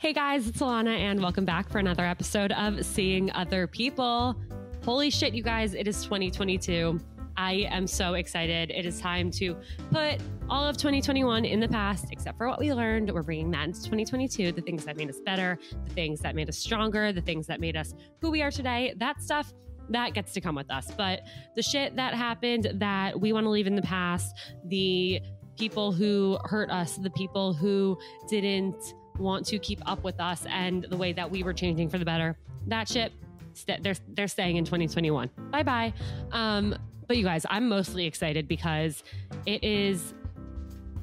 Hey guys, it's Alana, and welcome back for another episode of Seeing Other People. Holy shit, you guys, it is 2022. I am so excited. It is time to put all of 2021 in the past, except for what we learned. We're bringing that into 2022 the things that made us better, the things that made us stronger, the things that made us who we are today. That stuff that gets to come with us. But the shit that happened that we want to leave in the past, the people who hurt us, the people who didn't want to keep up with us and the way that we were changing for the better. That ship, st- they're they're staying in 2021. Bye bye. Um, but you guys, I'm mostly excited because it is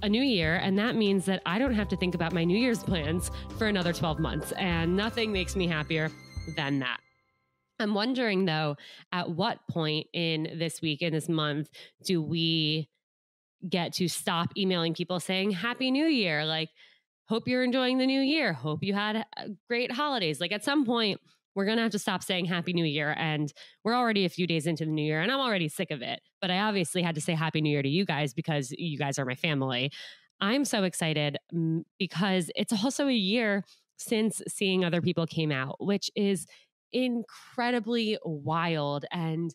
a new year, and that means that I don't have to think about my New Year's plans for another 12 months, and nothing makes me happier than that. I'm wondering though, at what point in this week, in this month, do we get to stop emailing people saying Happy New Year? Like, hope you're enjoying the new year. Hope you had uh, great holidays. Like, at some point, we're going to have to stop saying Happy New Year. And we're already a few days into the new year, and I'm already sick of it. But I obviously had to say Happy New Year to you guys because you guys are my family. I'm so excited mm, because it's also a year since seeing other people came out, which is incredibly wild and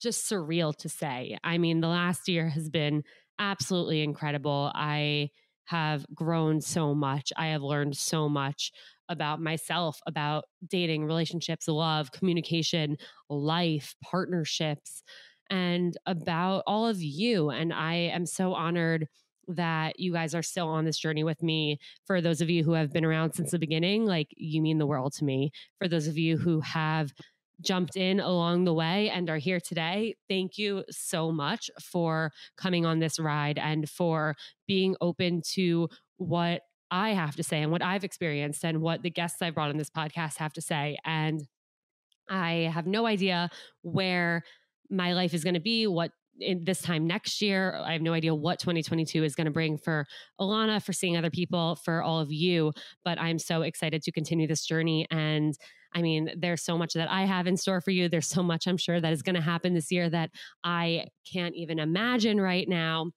just surreal to say. I mean, the last year has been absolutely incredible. I have grown so much. I have learned so much about myself, about dating, relationships, love, communication, life, partnerships, and about all of you. And I am so honored that you guys are still on this journey with me. For those of you who have been around since the beginning, like you mean the world to me. For those of you who have jumped in along the way and are here today, thank you so much for coming on this ride and for being open to what I have to say and what I've experienced and what the guests I've brought on this podcast have to say. And I have no idea where my life is going to be, what in this time next year. I have no idea what 2022 is going to bring for Alana, for seeing other people, for all of you. But I'm so excited to continue this journey. And I mean, there's so much that I have in store for you. There's so much I'm sure that is going to happen this year that I can't even imagine right now.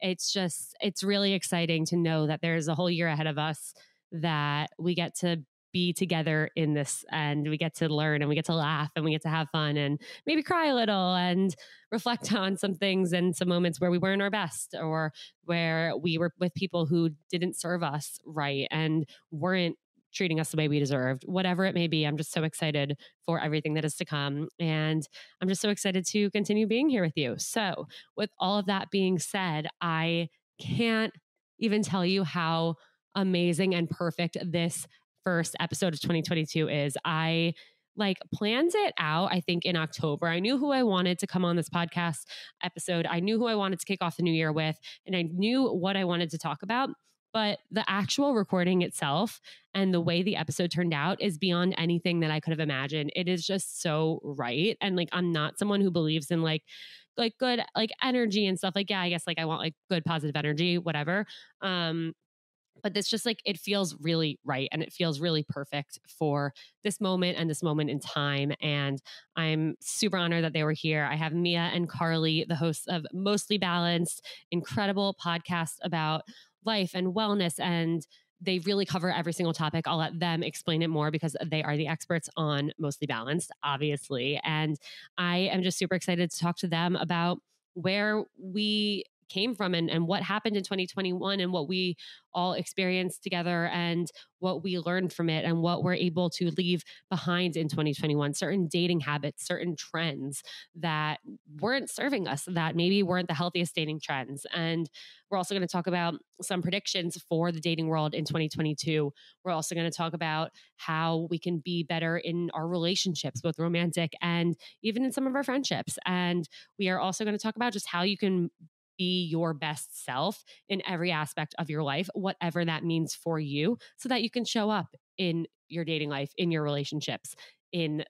It's just, it's really exciting to know that there's a whole year ahead of us that we get to be together in this and we get to learn and we get to laugh and we get to have fun and maybe cry a little and reflect on some things and some moments where we weren't our best or where we were with people who didn't serve us right and weren't treating us the way we deserved, whatever it may be. I'm just so excited for everything that is to come. And I'm just so excited to continue being here with you. So, with all of that being said, I can't even tell you how amazing and perfect this first episode of 2022 is. I like planned it out, I think in October. I knew who I wanted to come on this podcast episode. I knew who I wanted to kick off the new year with, and I knew what I wanted to talk about. But the actual recording itself and the way the episode turned out is beyond anything that I could have imagined. It is just so right. And like, I'm not someone who believes in like, like good like energy and stuff like yeah i guess like i want like good positive energy whatever um but this just like it feels really right and it feels really perfect for this moment and this moment in time and i'm super honored that they were here i have mia and carly the hosts of mostly balanced incredible podcast about life and wellness and they really cover every single topic. I'll let them explain it more because they are the experts on mostly balanced, obviously. And I am just super excited to talk to them about where we came from and, and what happened in 2021 and what we all experienced together and what we learned from it and what we're able to leave behind in 2021 certain dating habits certain trends that weren't serving us that maybe weren't the healthiest dating trends. And we're also going to talk about some predictions for the dating world in 2022 we're also going to talk about how we can be better in our relationships both romantic and even in some of our friendships. And we are also going to talk about just how you can be your best self in every aspect of your life, whatever that means for you, so that you can show up in your dating life, in your relationships, in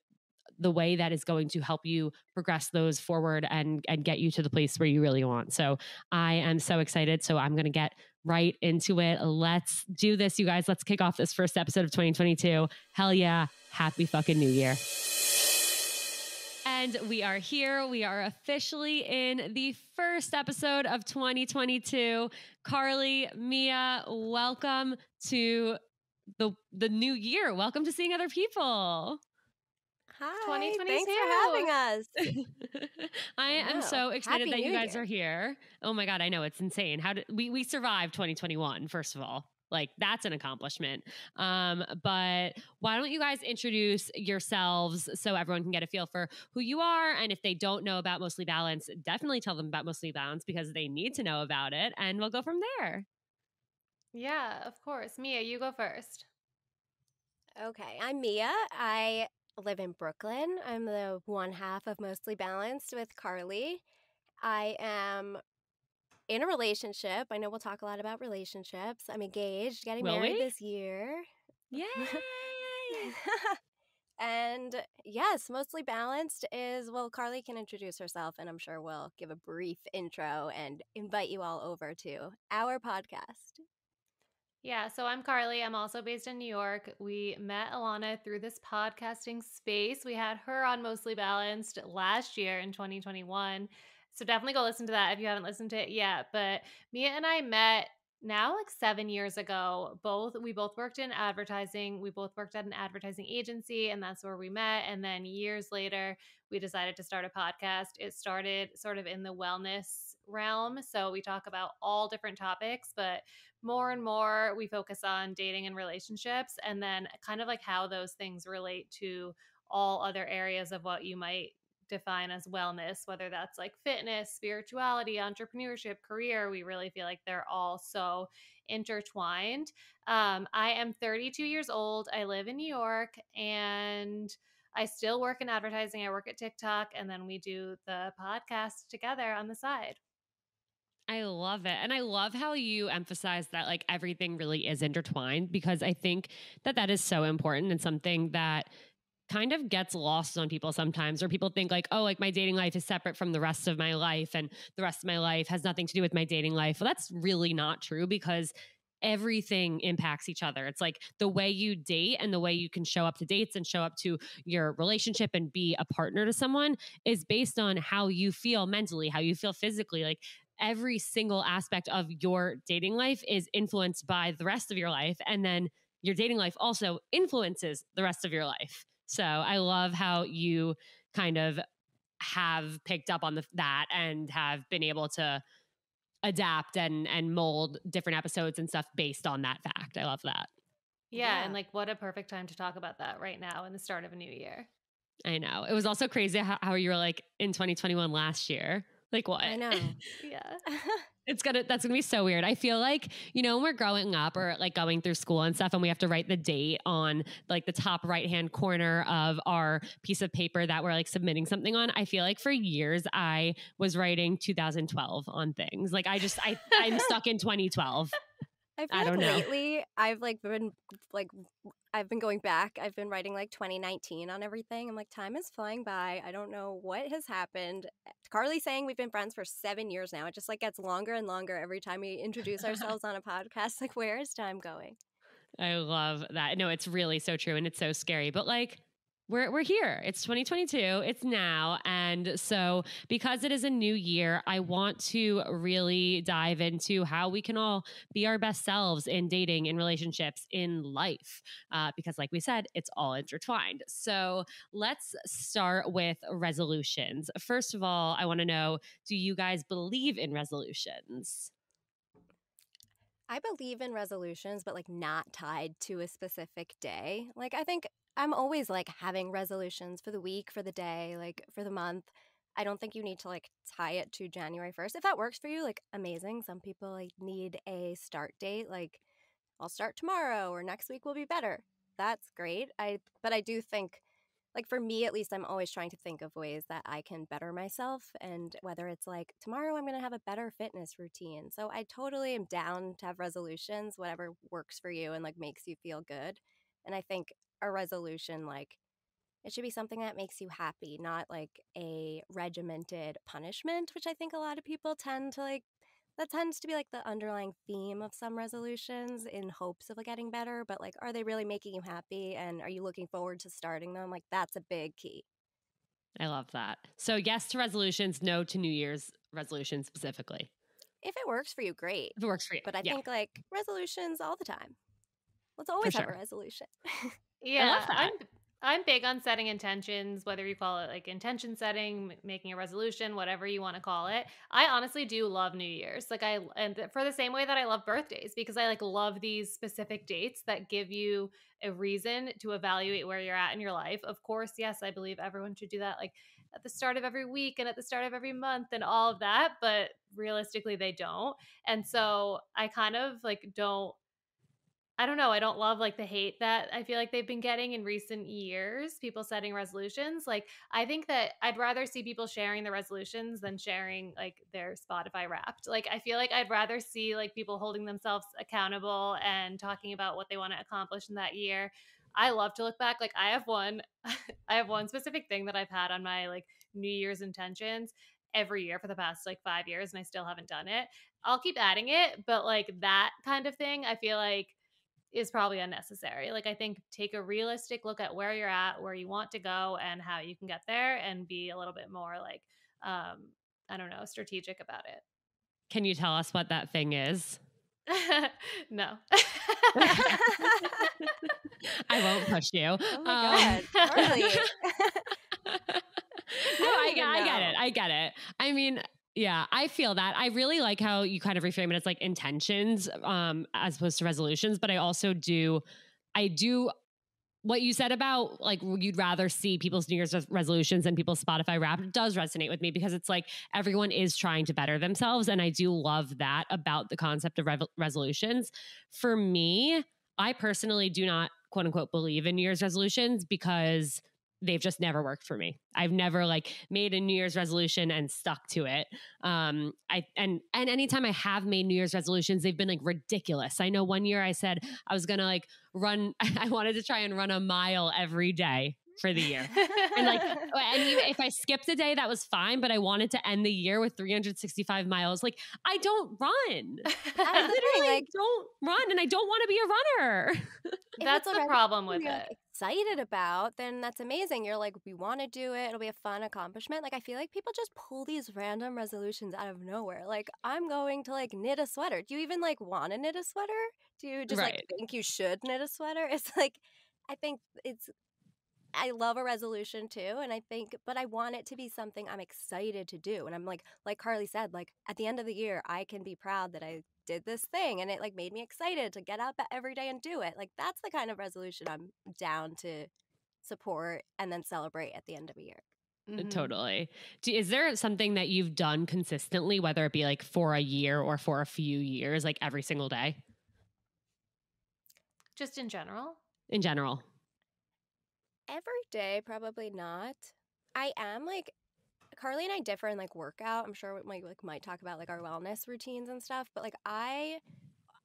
the way that is going to help you progress those forward and and get you to the place where you really want. So I am so excited. So I'm going to get right into it. Let's do this, you guys. Let's kick off this first episode of 2022. Hell yeah. Happy fucking new year. And we are here. We are officially in the first episode of 2022. Carly, Mia, welcome to the the new year. Welcome to seeing other people. Hi. 2022. Thanks for having us. I am so excited Happy that you guys Year. are here. Oh my god, I know it's insane. How did we we survived 2021 first of all. Like that's an accomplishment. Um, but why don't you guys introduce yourselves so everyone can get a feel for who you are? And if they don't know about Mostly Balanced, definitely tell them about Mostly Balanced because they need to know about it. And we'll go from there. Yeah, of course. Mia, you go first. Okay, I'm Mia. I live in Brooklyn. I'm the one half of Mostly Balanced with Carly. I am in a relationship. I know we'll talk a lot about relationships. I'm engaged, getting Will married we? this year. Yay! and yes, Mostly Balanced is, well, Carly can introduce herself, and I'm sure we'll give a brief intro and invite you all over to our podcast. Yeah, so I'm Carly. I'm also based in New York. We met Alana through this podcasting space. We had her on Mostly Balanced last year in 2021. So definitely go listen to that if you haven't listened to it yet. But Mia and I met now like seven years ago both we both worked in advertising we both worked at an advertising agency and that's where we met and then years later we decided to start a podcast it started sort of in the wellness realm so we talk about all different topics but more and more we focus on dating and relationships and then kind of like how those things relate to all other areas of what you might define as wellness, whether that's like fitness, spirituality, entrepreneurship, career. We really feel like they're all so intertwined. Um, I am 32 years old. I live in New York and I still work in advertising. I work at TikTok and then we do the podcast together on the side. I love it. And I love how you emphasize that like everything really is intertwined because I think that that is so important and something that kind of gets lost on people sometimes or people think like oh like my dating life is separate from the rest of my life and the rest of my life has nothing to do with my dating life well that's really not true because everything impacts each other. It's like the way you date and the way you can show up to dates and show up to your relationship and be a partner to someone is based on how you feel mentally, how you feel physically. Like every single aspect of your dating life is influenced by the rest of your life. And then your dating life also influences the rest of your life. So I love how you kind of have picked up on the, that and have been able to adapt and and mold different episodes and stuff based on that fact. I love that. Yeah, yeah, and like what a perfect time to talk about that right now in the start of a new year. I know. It was also crazy how, how you were like in 2021 last year. Like what? I know. yeah. It's gonna that's gonna be so weird. I feel like, you know, when we're growing up or like going through school and stuff and we have to write the date on like the top right hand corner of our piece of paper that we're like submitting something on. I feel like for years I was writing 2012 on things. Like I just I I'm stuck in 2012. I feel I like lately I've like been like I've been going back. I've been writing like 2019 on everything. I'm like, time is flying by. I don't know what has happened. Carly saying we've been friends for seven years now. It just like gets longer and longer every time we introduce ourselves on a podcast. Like, where is time going? I love that. No, it's really so true and it's so scary. But like we're we're here. It's 2022. It's now. And so because it is a new year, I want to really dive into how we can all be our best selves in dating, in relationships, in life. Uh, because like we said, it's all intertwined. So let's start with resolutions. First of all, I want to know, do you guys believe in resolutions? I believe in resolutions, but like not tied to a specific day. Like, I think I'm always like having resolutions for the week, for the day, like for the month. I don't think you need to like tie it to January 1st. If that works for you, like amazing. Some people like need a start date like I'll start tomorrow or next week will be better. That's great. I but I do think like for me at least I'm always trying to think of ways that I can better myself and whether it's like tomorrow I'm going to have a better fitness routine. So I totally am down to have resolutions whatever works for you and like makes you feel good. And I think a resolution like it should be something that makes you happy, not like a regimented punishment, which I think a lot of people tend to like. That tends to be like the underlying theme of some resolutions in hopes of like, getting better. But like, are they really making you happy? And are you looking forward to starting them? Like, that's a big key. I love that. So, yes to resolutions, no to New Year's resolutions specifically. If it works for you, great. If it works for you. But I yeah. think like resolutions all the time. Let's always have a resolution. yeah, I'm I'm big on setting intentions, whether you call it like intention setting, making a resolution, whatever you want to call it. I honestly do love New Year's. Like I and for the same way that I love birthdays because I like love these specific dates that give you a reason to evaluate where you're at in your life. Of course, yes, I believe everyone should do that like at the start of every week and at the start of every month and all of that, but realistically they don't. And so I kind of like don't I don't know. I don't love like the hate that I feel like they've been getting in recent years, people setting resolutions. Like, I think that I'd rather see people sharing the resolutions than sharing like their Spotify wrapped. Like, I feel like I'd rather see like people holding themselves accountable and talking about what they want to accomplish in that year. I love to look back. Like, I have one, I have one specific thing that I've had on my like New Year's intentions every year for the past like five years, and I still haven't done it. I'll keep adding it, but like that kind of thing, I feel like is probably unnecessary. Like I think take a realistic look at where you're at, where you want to go and how you can get there and be a little bit more like um I don't know, strategic about it. Can you tell us what that thing is? no. I won't push you. Oh my um, god. Really? no, I, I, I get it. I get it. I mean, yeah, I feel that. I really like how you kind of reframe it as like intentions um as opposed to resolutions, but I also do I do what you said about like you'd rather see people's New Year's resolutions than people's Spotify rap does resonate with me because it's like everyone is trying to better themselves. And I do love that about the concept of re- resolutions. For me, I personally do not quote unquote believe in New Year's resolutions because they've just never worked for me. I've never like made a New Year's resolution and stuck to it. Um, I and and anytime I have made New Year's resolutions, they've been like ridiculous. I know one year I said I was gonna like run. I wanted to try and run a mile every day for the year. and like, and even if I skipped a day, that was fine. But I wanted to end the year with 365 miles. Like, I don't run. I literally like, don't run, and I don't want to be a runner. That's the problem with it. Excited about, then that's amazing. You're like, we want to do it. It'll be a fun accomplishment. Like, I feel like people just pull these random resolutions out of nowhere. Like, I'm going to like knit a sweater. Do you even like want to knit a sweater? Do you just right. like think you should knit a sweater? It's like, I think it's I love a resolution too. And I think, but I want it to be something I'm excited to do. And I'm like, like Carly said, like at the end of the year, I can be proud that I did this thing and it like made me excited to get up every day and do it. Like that's the kind of resolution I'm down to support and then celebrate at the end of a year. Uh, mm-hmm. Totally. Do, is there something that you've done consistently, whether it be like for a year or for a few years, like every single day? Just in general? In general every day, probably not. I am like Carly and I differ in like workout. I'm sure we might like might talk about like our wellness routines and stuff, but like I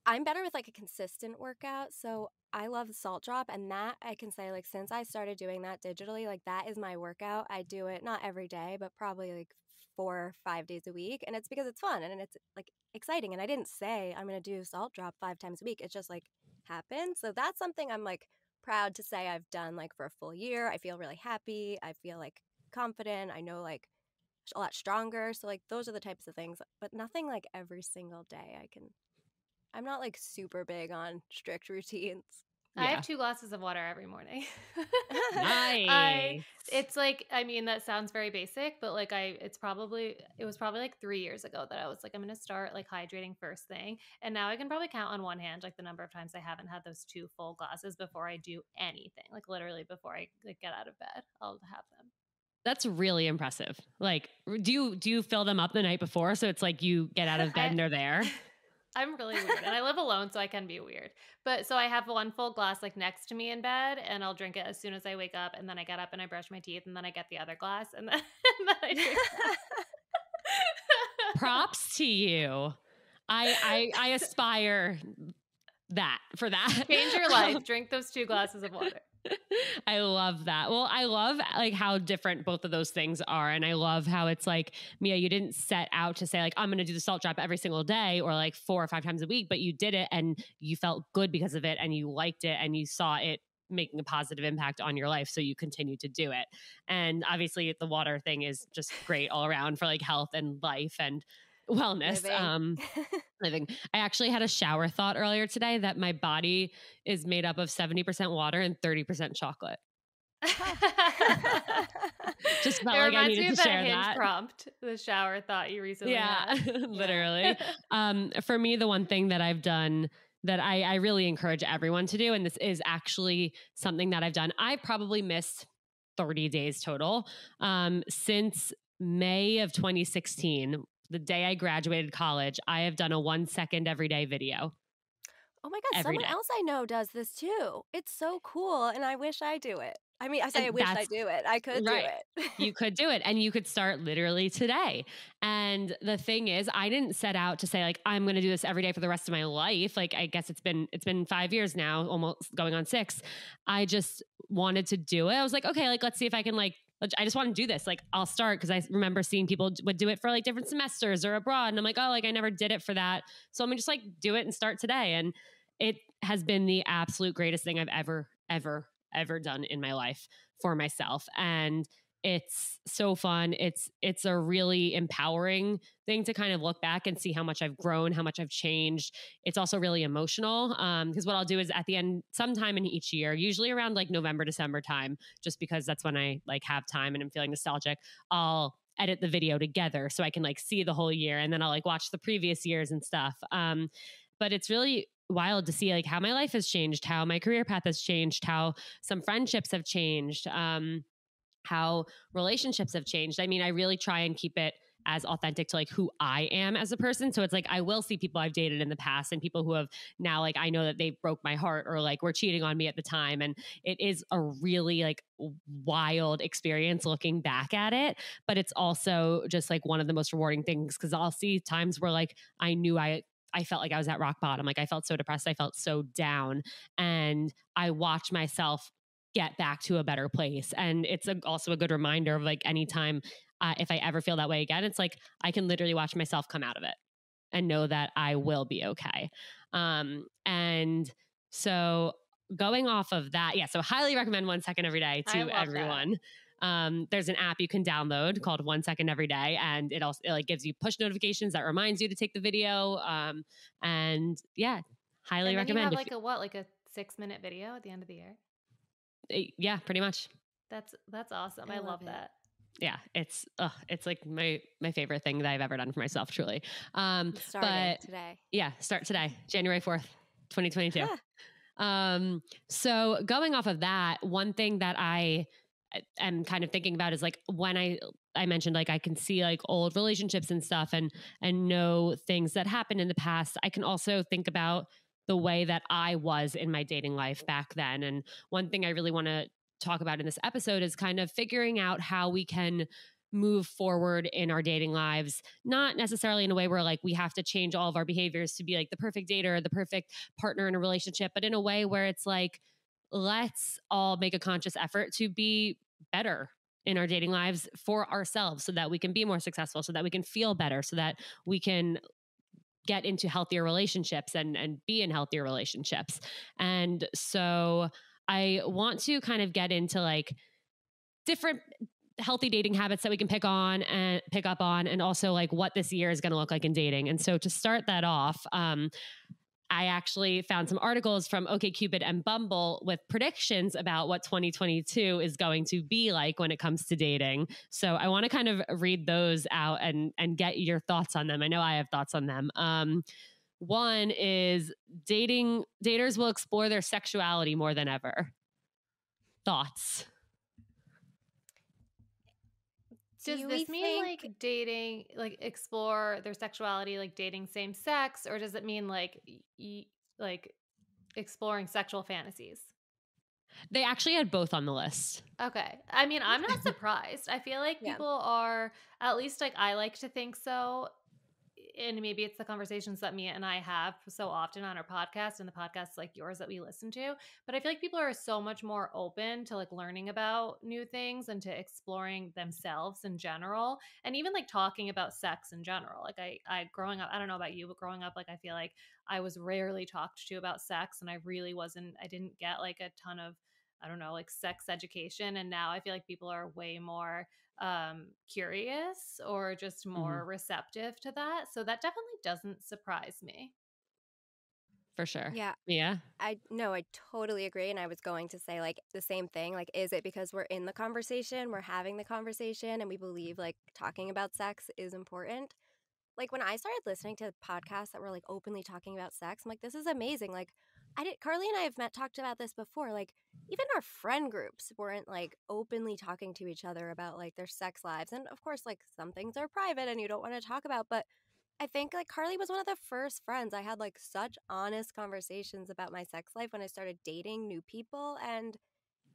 I'm better with like a consistent workout. So I love salt drop and that I can say like since I started doing that digitally, like that is my workout. I do it not every day, but probably like four or five days a week. And it's because it's fun and it's like exciting. And I didn't say I'm gonna do salt drop five times a week. It just like happened. So that's something I'm like proud to say I've done like for a full year. I feel really happy. I feel like confident. I know like a lot stronger. So like those are the types of things, but nothing like every single day. I can I'm not like super big on strict routines. Yeah. I have two glasses of water every morning. nice. I, it's like I mean that sounds very basic, but like I it's probably it was probably like 3 years ago that I was like I'm going to start like hydrating first thing, and now I can probably count on one hand like the number of times I haven't had those two full glasses before I do anything. Like literally before I like get out of bed, I'll have them. That's really impressive. Like do you do you fill them up the night before so it's like you get out of bed I, and they're there? I'm really weird and I live alone, so I can be weird. But so I have one full glass like next to me in bed and I'll drink it as soon as I wake up and then I get up and I brush my teeth and then I get the other glass and then, and then I drink. Props to you. I, I I aspire that for that. Change your life. Drink those two glasses of water. I love that. Well, I love like how different both of those things are. And I love how it's like, Mia, you didn't set out to say, like, I'm going to do the salt drop every single day or like four or five times a week, but you did it and you felt good because of it and you liked it and you saw it making a positive impact on your life. So you continue to do it. And obviously, the water thing is just great all around for like health and life. And wellness Living. um living i actually had a shower thought earlier today that my body is made up of 70% water and 30% chocolate Just felt it like I needed me to of that share hinge that. prompt, the shower thought you recently yeah had. literally um for me the one thing that i've done that I, I really encourage everyone to do and this is actually something that i've done i probably missed 30 days total um since may of 2016 the day i graduated college i have done a one second everyday video Oh my god, someone day. else I know does this too. It's so cool, and I wish I do it. I mean, I say And I wish I do it. I could right. do it. you could do it and you could start literally today. And the thing is, I didn't set out to say like I'm going to do this every day for the rest of my life. Like I guess it's been it's been 5 years now, almost going on 6. I just wanted to do it. I was like, okay, like let's see if I can like I just want to do this. Like I'll start because I remember seeing people would do it for like different semesters or abroad and I'm like, "Oh, like I never did it for that." So I'm just like do it and start today and it has been the absolute greatest thing I've ever ever ever done in my life for myself and it's so fun it's it's a really empowering thing to kind of look back and see how much i've grown how much i've changed. It's also really emotional um because what i'll do is at the end sometime in each year usually around like november december time just because that's when i like have time and i'm feeling nostalgic i'll edit the video together so i can like see the whole year and then i'll like watch the previous years and stuff um but it's really wild to see like how my life has changed how my career path has changed how some friendships have changed um how relationships have changed i mean i really try and keep it as authentic to like who i am as a person so it's like i will see people i've dated in the past and people who have now like i know that they broke my heart or like were cheating on me at the time and it is a really like wild experience looking back at it but it's also just like one of the most rewarding things because i'll see times where like i knew i I felt like I was at rock bottom. Like I felt so depressed. I felt so down. And I watch myself get back to a better place. And it's a, also a good reminder of like anytime uh, if I ever feel that way again, it's like I can literally watch myself come out of it and know that I will be okay. Um, and so going off of that, yeah, so highly recommend one second every day to love that. everyone. Um, there's an app you can download called One Second Every Day, and it also it like gives you push notifications that reminds you to take the video. Um, and yeah, highly and recommend. You have like a what, like a six minute video at the end of the year. You- yeah, pretty much. That's that's awesome. I I, love love that. Yeah, it's uh, it's like my my favorite thing that I've ever done for myself. Truly. Um, but today. yeah, start today, January fourth, twenty twenty two. Um, so going off of that, one thing that I uh, am kind of thinking about is like when I I mentioned like I can see like old relationships and stuff and and know things that happened in the past. I can also think about the way that I was in my dating life back then. And one thing I really want to talk about in this episode is kind of figuring out how we can move forward in our dating lives not necessarily in a way where like we have to change all of our behaviors to be like the perfect dater or the perfect partner in a relationship but in a way where it's like let's all make a conscious effort to be better in our dating lives for ourselves so that we can be more successful so that we can feel better so that we can get into healthier relationships and and be in healthier relationships. And so i want to kind of get into like different healthy dating habits that we can pick on and pick up on and also like what this year is going to look like in dating. And so to start that off um I actually found some articles from OKCupid and Bumble with predictions about what 2022 is going to be like when it comes to dating. So I want to kind of read those out and and get your thoughts on them. I know I have thoughts on them. Um, one is dating daters will explore their sexuality more than ever. Thoughts? Do Does we this mean like dating, like explore their sexuality, like dating same sex, or does it mean like y- like exploring sexual fantasies? They actually had both on the list. Okay. I mean, I'm not surprised. I feel like Yeah. people are at least like I like to think so. And maybe it's the conversations that Mia and I have so often on our podcast and the podcasts like yours that we listen to. But I feel like people are so much more open to like learning about new things and to exploring themselves in general. And even like talking about sex in general. Like I I growing up, I don't know about you, but growing up, like I feel like I was rarely talked to about sex and I really wasn't I didn't get like a ton of I don't know, like sex education. And now I feel like people are way more um, curious or just more mm-hmm. receptive to that. So that definitely doesn't surprise me. For sure. Yeah. Yeah. I no, I totally agree. And I was going to say like the same thing. Like, is it because we're in the conversation, we're having the conversation, and we believe like talking about sex is important? Like when I started listening to podcasts that were like openly talking about sex, I'm like, this is amazing. Like I did Carly and I have met talked about this before. Like even our friend groups weren't like openly talking to each other about like their sex lives. And of course, like some things are private and you don't want to talk about, but I think like Carly was one of the first friends I had like such honest conversations about my sex life when I started dating new people and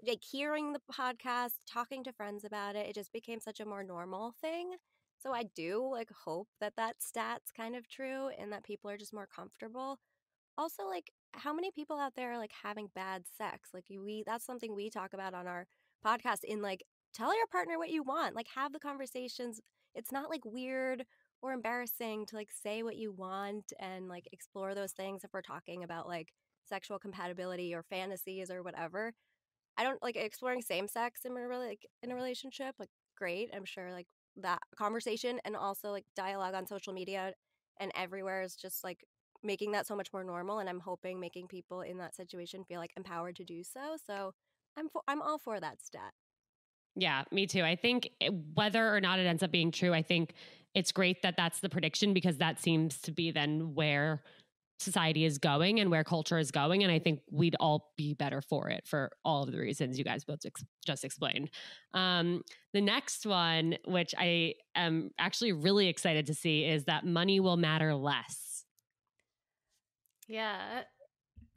like hearing the podcast, talking to friends about it, it just became such a more normal thing. So I do like hope that that stat's kind of true and that people are just more comfortable. Also, like how many people out there are like having bad sex? Like we that's something we talk about on our podcast in like tell your partner what you want. Like have the conversations. It's not like weird or embarrassing to like say what you want and like explore those things if we're talking about like sexual compatibility or fantasies or whatever. I don't like exploring same sex in a really like in a relationship. Like great, I'm sure like that conversation and also like dialogue on social media and everywhere is just like making that so much more normal and i'm hoping making people in that situation feel like empowered to do so so i'm for, i'm all for that stat yeah me too i think eh, whether or not it ends up being true i think it's great that that's the prediction because that seems to be then where society is going and where culture is going. And I think we'd all be better for it for all of the reasons you guys both ex- just explained. Um, the next one, which I am actually really excited to see, is that money will matter less. Yeah.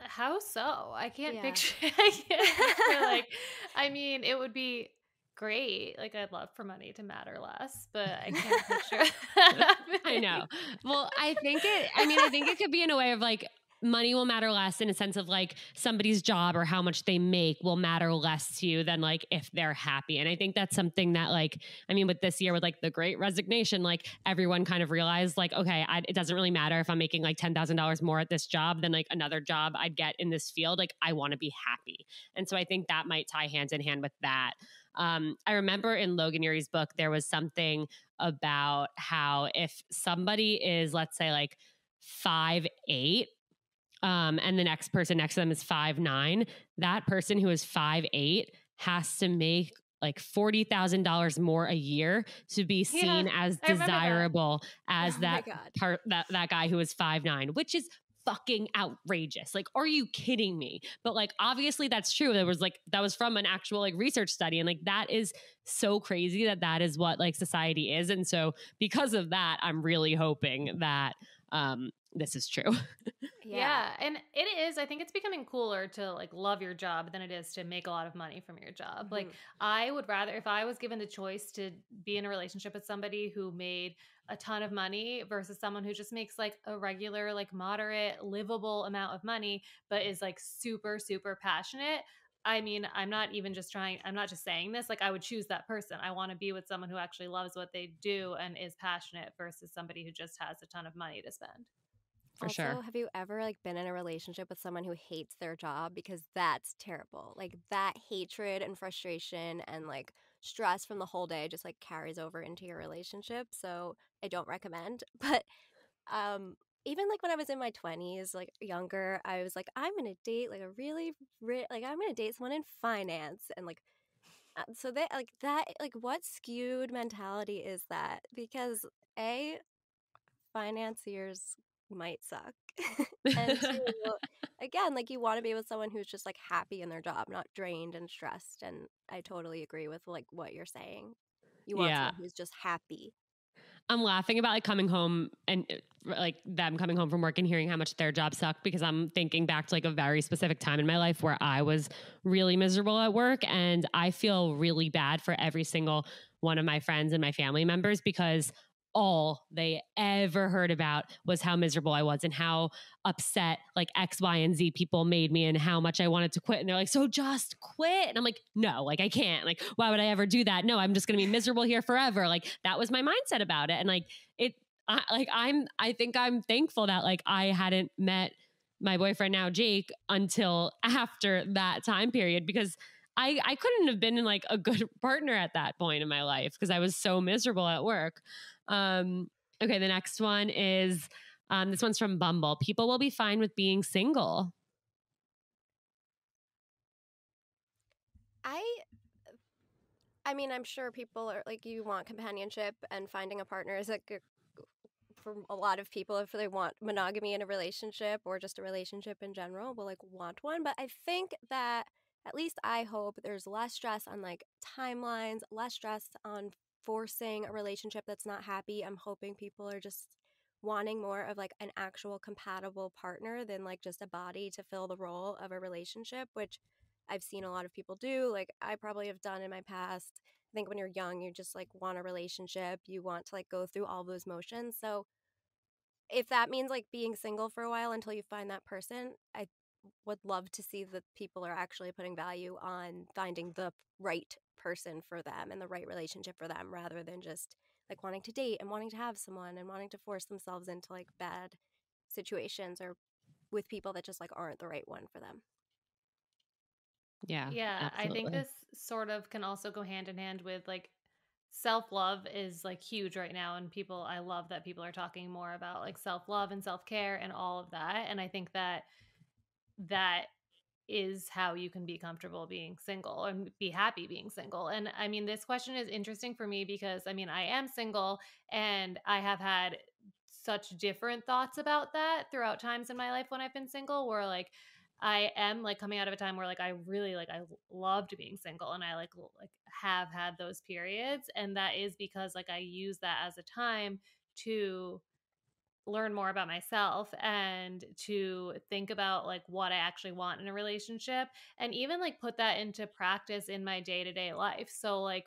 Uh, how so? I can't yeah. picture. I can't picture like. I mean, it would be great. Like I'd love for money to matter less, but I can't picture. That I know. Well, I think it. I mean, I think it could be in a way of like money will matter less in a sense of like somebody's job or how much they make will matter less to you than like if they're happy. And I think that's something that like I mean with this year with like the great resignation like everyone kind of realized like okay, I, it doesn't really matter if I'm making like $10,000 more at this job than like another job I'd get in this field. Like I want to be happy. And so I think that might tie hands in hand with that. Um, I remember in Logan Ury's book, there was something about how if somebody is, let's say, like five eight, um, and the next person next to them is five nine, that person who is five eight has to make like forty thousand dollars more a year to be seen yeah, as desirable as oh that part that that guy who is five nine, which is fucking outrageous. Like, are you kidding me? But like, obviously that's true. There was like, that was from an actual like research study. And like, that is so crazy that that is what like society is. And so because of that, I'm really hoping that, um, this is true. yeah. yeah. And it is, I think it's becoming cooler to like love your job than it is to make a lot of money from your job. Mm-hmm. Like I would rather if I was given the choice to be in a relationship with somebody who made a ton of money versus someone who just makes like a regular, like moderate, livable amount of money, but is like super, super passionate. I mean, I'm not even just trying, I'm not just saying this. Like, I would choose that person. I want to be with someone who actually loves what they do and is passionate versus somebody who just has a ton of money to spend. For also, sure. Have you ever like been in a relationship with someone who hates their job? Because that's terrible. Like that hatred and frustration and like stress from the whole day just like carries over into your relationship. So I don't recommend. But um even like when I was in my 20s, like younger, I was like, I'm gonna date like a really ri- like I'm gonna date someone in finance and like uh, so that like that like what skewed mentality is that? Because a financiers might suck, and two, again, like you want to be with someone who's just like happy in their job, not drained and stressed. And I totally agree with like what you're saying. You want yeah. someone who's just happy. I'm laughing about like coming home and like them coming home from work and hearing how much their job sucked because I'm thinking back to like a very specific time in my life where I was really miserable at work and I feel really bad for every single one of my friends and my family members because all they ever heard about was how miserable I was and how upset like X, Y, and Z people made me and how much I wanted to quit. And they're like, so just quit. And I'm like, no, like I can't. Like, why would I ever do that? No, I'm just going to be miserable here forever. Like, that was my mindset about it. And like, it, I, like, I'm, I think I'm thankful that like I hadn't met my boyfriend now, Jake, until after that time period because I I couldn't have been in like a good partner at that point in my life because I was so miserable at work. Um, okay, the next one is um, this one's from Bumble. People will be fine with being single. I I mean, I'm sure people are like you want companionship and finding a partner is like for a lot of people if they want monogamy in a relationship or just a relationship in general will like want one, but I think that at least I hope there's less stress on like timelines, less stress on forcing a relationship that's not happy. I'm hoping people are just wanting more of like an actual compatible partner than like just a body to fill the role of a relationship, which I've seen a lot of people do. Like I probably have done in my past. I think when you're young, you just like want a relationship. You want to like go through all those motions. So if that means like being single for a while until you find that person, I would love to see that people are actually putting value on finding the right person for them and the right relationship for them rather than just like wanting to date and wanting to have someone and wanting to force themselves into like bad situations or with people that just like aren't the right one for them. Yeah. Yeah. Absolutely. I think this sort of can also go hand in hand with like self love is like huge right now. And people, I love that people are talking more about like self love and self care and all of that. And I think that that is how you can be comfortable being single and be happy being single. And I mean, this question is interesting for me because I mean, I am single and I have had such different thoughts about that throughout times in my life when I've been single, where like I am like coming out of a time where like I really like I loved being single and I like like have had those periods and that is because like I use that as a time to learn more about myself and to think about like what I actually want in a relationship and even like put that into practice in my day-to-day life. So like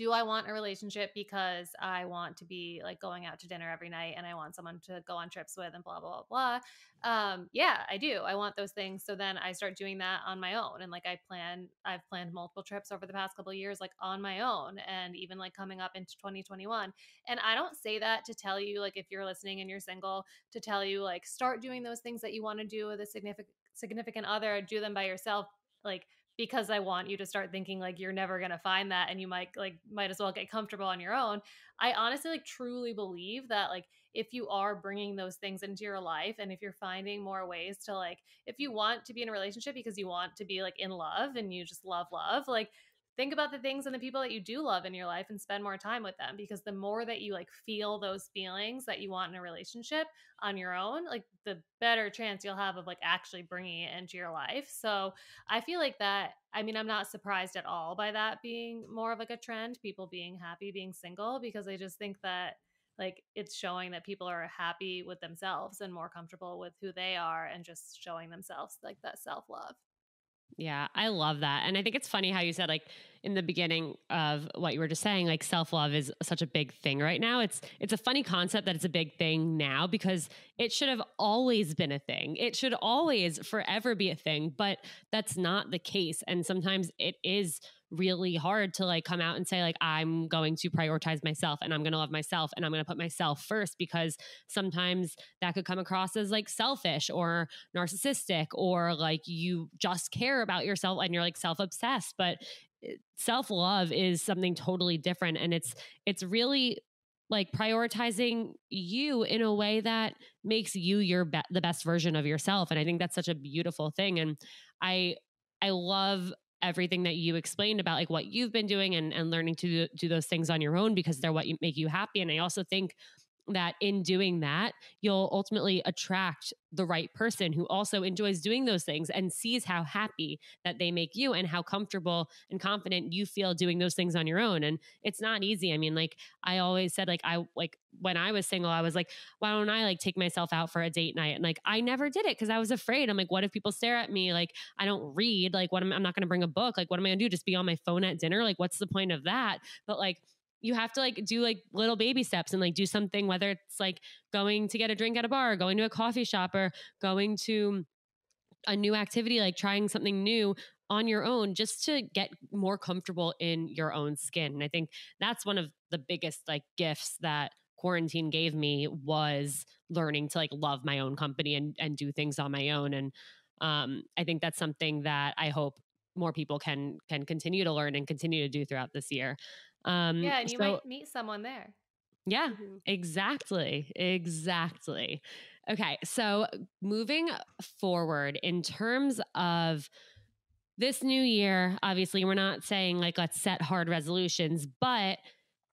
do I want a relationship because I want to be like going out to dinner every night and I want someone to go on trips with and blah, blah, blah, blah. Um, yeah, I do. I want those things. So then I start doing that on my own. And like I plan, I've planned multiple trips over the past couple years, like on my own and even like coming up into 2021. And I don't say that to tell you, like, if you're listening and you're single, to tell you, like, start doing those things that you want to do with a significant significant other, do them by yourself. Like, because I want you to start thinking like you're never going to find that and you might like might as well get comfortable on your own. I honestly like truly believe that like if you are bringing those things into your life and if you're finding more ways to like if you want to be in a relationship because you want to be like in love and you just love love, like think about the things and the people that you do love in your life and spend more time with them because the more that you like feel those feelings that you want in a relationship on your own like the better chance you'll have of like actually bringing it into your life. So i feel like that i mean i'm not surprised at all by that being more of like a trend people being happy being single because i just think that like it's showing that people are happy with themselves and more comfortable with who they are and just showing themselves like that self love yeah, I love that. And I think it's funny how you said like in the beginning of what you were just saying like self-love is such a big thing right now. It's it's a funny concept that it's a big thing now because it should have always been a thing. It should always forever be a thing, but that's not the case and sometimes it is really hard to like come out and say like i'm going to prioritize myself and i'm going to love myself and i'm going to put myself first because sometimes that could come across as like selfish or narcissistic or like you just care about yourself and you're like self-obsessed but eh, self-love is something totally different and it's it's really like prioritizing you in a way that makes you your be- the best version of yourself and i think that's such a beautiful thing and i I love everything that you explained about like what you've been doing and, and learning to do those things on your own because they're what make you happy. And I also think that in doing that, you'll ultimately attract the right person who also enjoys doing those things and sees how happy that they make you and how comfortable and confident you feel doing those things on your own. And it's not easy. I mean, like I always said, like I like when I was single, I was like, why don't I like take myself out for a date night? And like I never did it because I was afraid. I'm like, what if people stare at me? Like I don't read. Like what am I'm not going to bring a book. Like what am I going to do? Just be on my phone at dinner? Like what's the point of that? But like you have to like do like little baby steps and like do something whether it's like going to get a drink at a bar going to a coffee shop or going to a new activity like trying something new on your own just to get more comfortable in your own skin and i think that's one of the biggest like gifts that quarantine gave me was learning to like love my own company and and do things on my own and um i think that's something that i hope more people can can continue to learn and continue to do throughout this year. Um, yeah, and you so, might meet someone there. Yeah, mm-hmm. exactly. Exactly. Okay. So moving forward in terms of this new year, obviously, we're not saying like let's set hard resolutions, but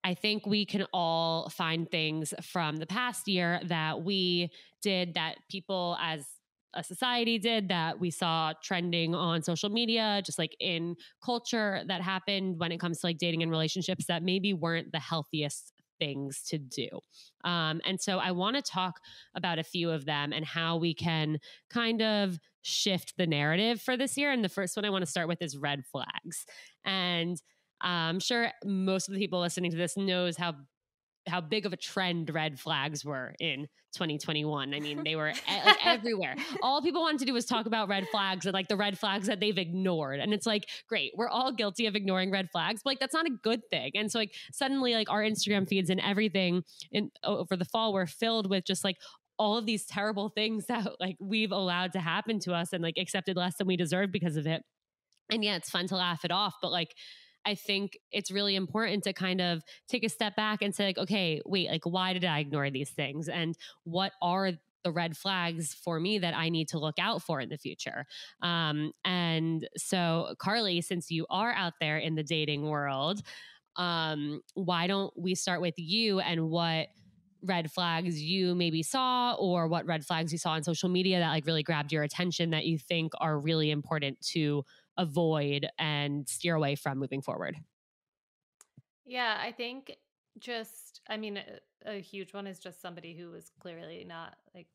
I think we can all find things from the past year that we did that people as a society did that we saw trending on social media, just like in culture that happened when it comes to like dating and relationships that maybe weren't the healthiest things to do. Um, and so I want to talk about a few of them and how we can kind of shift the narrative for this year. And the first one I want to start with is red flags. And I'm sure most of the people listening to this knows how how big of a trend red flags were in 2021. I mean, they were like everywhere. All people wanted to do was talk about red flags and like the red flags that they've ignored. And it's like, great, we're all guilty of ignoring red flags, but like that's not a good thing. And so like suddenly like our Instagram feeds and everything in over the fall were filled with just like all of these terrible things that like we've allowed to happen to us and like accepted less than we deserve because of it. And yeah, it's fun to laugh it off, but like I think it's really important to kind of take a step back and say, like, okay, wait, like, why did I ignore these things? And what are the red flags for me that I need to look out for in the future. Um, and so, Carly, since you are out there in the dating world, um, why don't we start with you and what red flags you maybe saw or what red flags you saw on social media that like really grabbed your attention that you think are really important to avoid and steer away from moving forward? Yeah, I think just, I mean, a, a huge one is just somebody who is clearly not like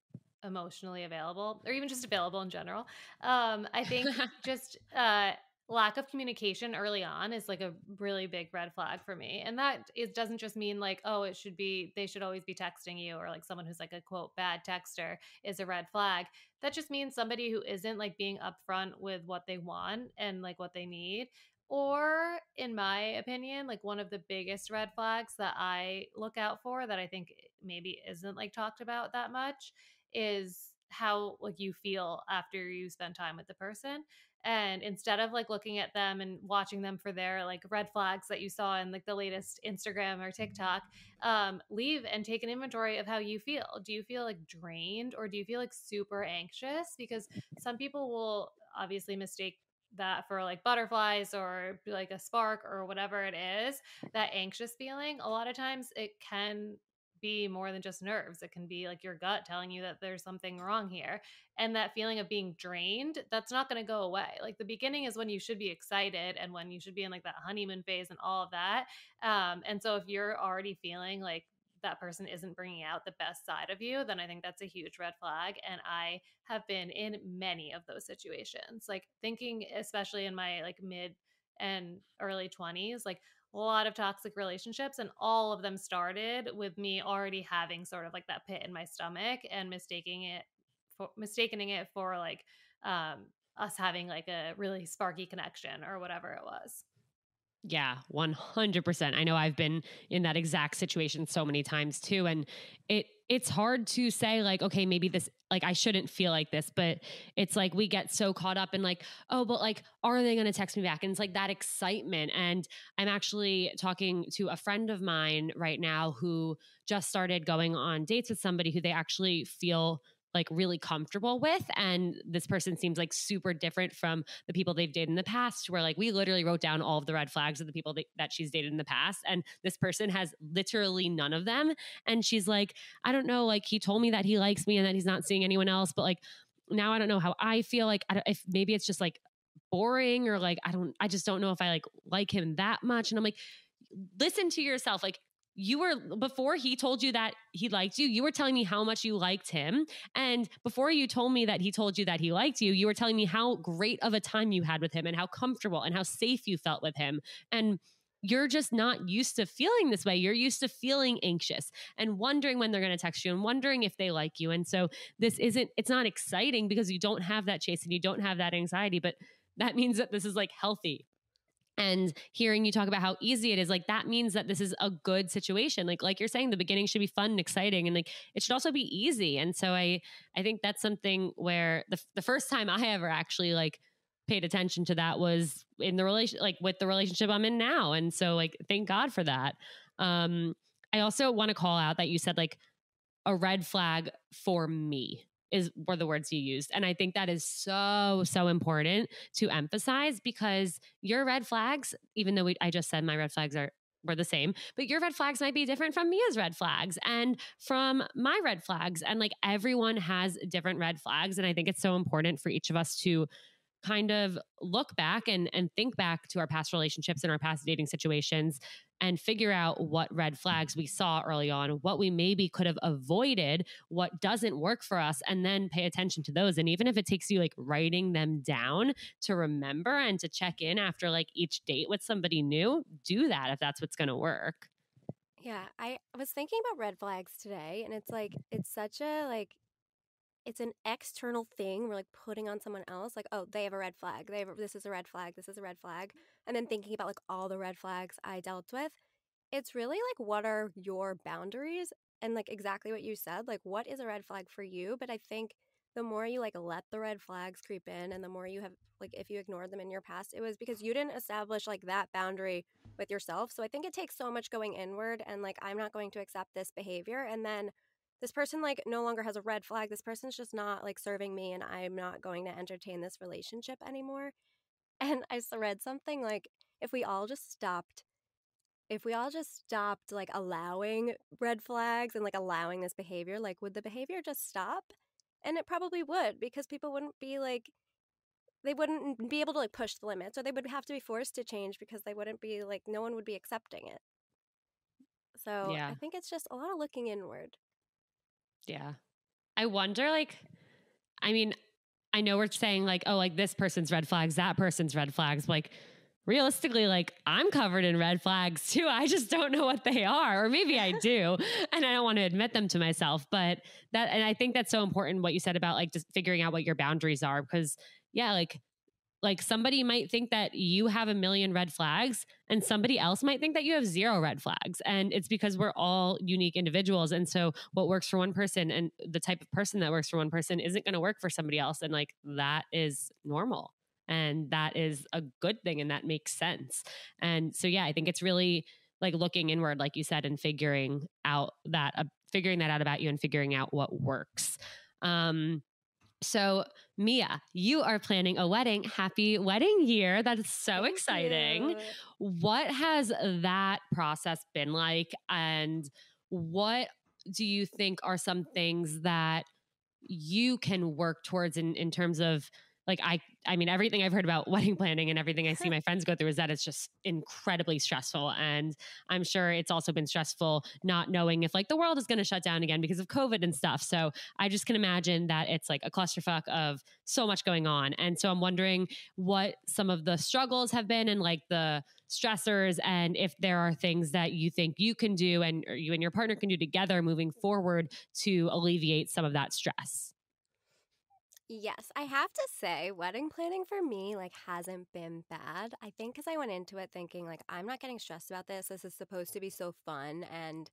emotionally available or even just available in general. Um, I think just uh, lack of communication early on is like a really big red flag for me and that it doesn't just mean like oh it should be they should always be texting you or like someone who's like a quote bad texter is a red flag. That just means somebody who isn't like being upfront with what they want and like what they need or in my opinion like one of the biggest red flags that i look out for that i think eh, maybe isn't like talked about that much is how like you feel after you spend time with the person and instead of like looking at them and watching them for their like red flags that you saw in like the latest instagram or tiktok um, leave and take an inventory of how you feel. Do you feel like drained or do you feel like super anxious? Because some people will obviously mistake that for like butterflies or like a spark or whatever it is that anxious feeling. A lot of times it can be more than just nerves. It can be like your gut telling you that there's something wrong here. And that feeling of being drained, that's not going to go away. Like the beginning is when you should be excited and when you should be in like that honeymoon phase and all of that. Um, and so if you're already feeling like that person isn't bringing out the best side of you, then I think that's a huge red flag. And I have been in many of those situations, like thinking, especially in my like mid and early 20s, like a lot of toxic relationships and all of them started with me already having sort of like that pit in my stomach and mistaking it for mistaking it for like um us having like a really sparky connection or whatever it was yeah, 100%. I know I've been in that exact situation so many times too and it it's hard to say like okay, maybe this like I shouldn't feel like this, but it's like we get so caught up in like oh, but like are they going to text me back? And it's like that excitement and I'm actually talking to a friend of mine right now who just started going on dates with somebody who they actually feel like really comfortable with and this person seems like super different from the people they've dated in the past where like we literally wrote down all of the red flags of the people that, that she's dated in the past and this person has literally none of them and she's like i don't know like he told me that he likes me and that he's not seeing anyone else but like now i don't know how i feel like I if maybe it's just like boring or like i don't i just don't know if i like like him that much and i'm like listen to yourself like you were before he told you that he liked you you were telling me how much you liked him and before you told me that he told you that he liked you you were telling me how great of a time you had with him and how comfortable and how safe you felt with him and you're just not used to feeling this way. You're used to feeling anxious and wondering when they're going to text you and wondering if they like you. And so this isn't, it's not exciting because you don't have that chase and you don't have that anxiety, but that means that this is like healthy and hearing you talk about how easy it is like that means that this is a good situation like like you're saying the beginning should be fun and exciting and like it should also be easy and so i i think that's something where the, the first time i ever actually like paid attention to that was in the relation like with the relationship I'm in now. And so like thank God for that. Um I also want to call out that you said like a red flag for me is were the words you used. And I think that is so, so important to emphasize because your red flags, even though we, I just said my red flags are were the same, but your red flags might be different from Mia's red flags and from my red flags. And like everyone has different red flags. And I think it's so important for each of us to kind of look back and and think back to our past relationships and our past dating situations and figure out what red flags we saw early on, what we maybe could have avoided, what doesn't work for us, and then pay attention to those. And even if it takes you like writing them down to remember and to check in after like each date with somebody new, do that if that's what's going to work. Yeah, I was thinking about red flags today, and it's like, it's such a like it's an external thing we're like putting on someone else like oh they have a red flag they have a, this is a red flag this is a red flag and then thinking about like all the red flags i dealt with it's really like what are your boundaries and like exactly what you said like what is a red flag for you but i think the more you like let the red flags creep in and the more you have like if you ignored them in your past it was because you didn't establish like that boundary with yourself so i think it takes so much going inward and like i'm not going to accept this behavior and then this person like no longer has a red flag. This person's just not like serving me and I'm not going to entertain this relationship anymore. And I read something like if we all just stopped if we all just stopped like allowing red flags and like allowing this behavior, like would the behavior just stop? And it probably would because people wouldn't be like they wouldn't be able to like push the limits or they would have to be forced to change because they wouldn't be like no one would be accepting it. So yeah. I think it's just a lot of looking inward. Yeah. I wonder, like, I mean, I know we're saying, like, oh, like this person's red flags, that person's red flags. Like, realistically, like, I'm covered in red flags too. I just don't know what they are, or maybe I do. and I don't want to admit them to myself. But that, and I think that's so important what you said about like just figuring out what your boundaries are because, yeah, like, like somebody might think that you have a million red flags and somebody else might think that you have zero red flags. And it's because we're all unique individuals. And so what works for one person and the type of person that works for one person isn't going to work for somebody else. And like that is normal. And that is a good thing. And that makes sense. And so, yeah, I think it's really like looking inward, like you said, and figuring out that, uh, figuring that out about you and figuring out what works. Um, so, Mia, you are planning a wedding. Happy wedding year. That is so Thank exciting. You. What has that process been like? And what do you think are some things that you can work towards in, in terms of like I I mean everything I've heard about wedding planning and everything I see my friends go through is that it's just incredibly stressful and I'm sure it's also been stressful not knowing if like the world is going to shut down again because of covid and stuff. So I just can imagine that it's like a clusterfuck of so much going on. And so I'm wondering what some of the struggles have been and like the stressors and if there are things that you think you can do and you and your partner can do together moving forward to alleviate some of that stress. Yes, I have to say, wedding planning for me like hasn't been bad. I think because I went into it thinking like I'm not getting stressed about this. This is supposed to be so fun, and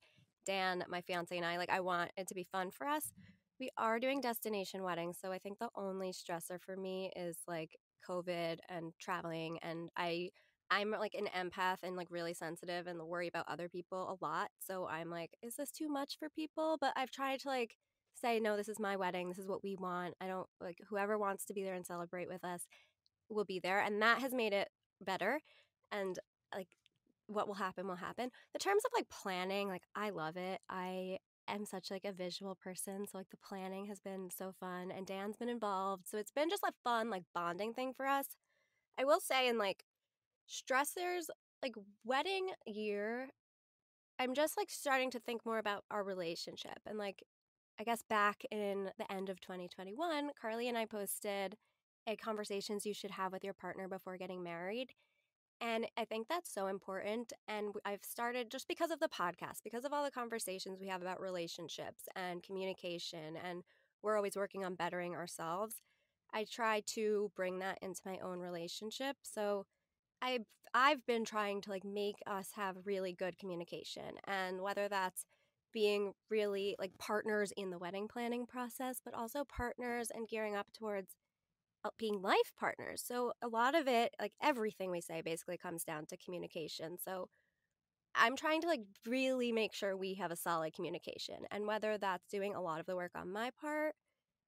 Dan, my fiance, and I like I want it to be fun for us. We are doing destination weddings, so I think the only stressor for me is like COVID and traveling, and I I'm like an empath and like really sensitive and worry about other people a lot. So I'm like, is this too much for people? But I've tried to like say, no, this is my wedding. This is what we want. I don't like whoever wants to be there and celebrate with us will be there. And that has made it better. And like what will happen will happen. The terms of like planning, like I love it. I am such like a visual person. So like the planning has been so fun and Dan's been involved. So it's been just a fun like bonding thing for us. I will say in like stressors, like wedding year, I'm just like starting to think more about our relationship and like I guess back in the end of 2021, Carly and I posted a conversations you should have with your partner before getting married. And I think that's so important. And I've started just because of the podcast, because of all the conversations we have about relationships and communication, and we're always working on bettering ourselves. I try to bring that into my own relationship. So I've I've been trying to like make us have really good communication, and whether that's being really like partners in the wedding planning process, but also partners and gearing up towards uh, being life partners. So a lot of it, like everything we say, basically comes down to communication. So I'm trying to like really make sure we have a solid communication, and whether that's doing a lot of the work on my part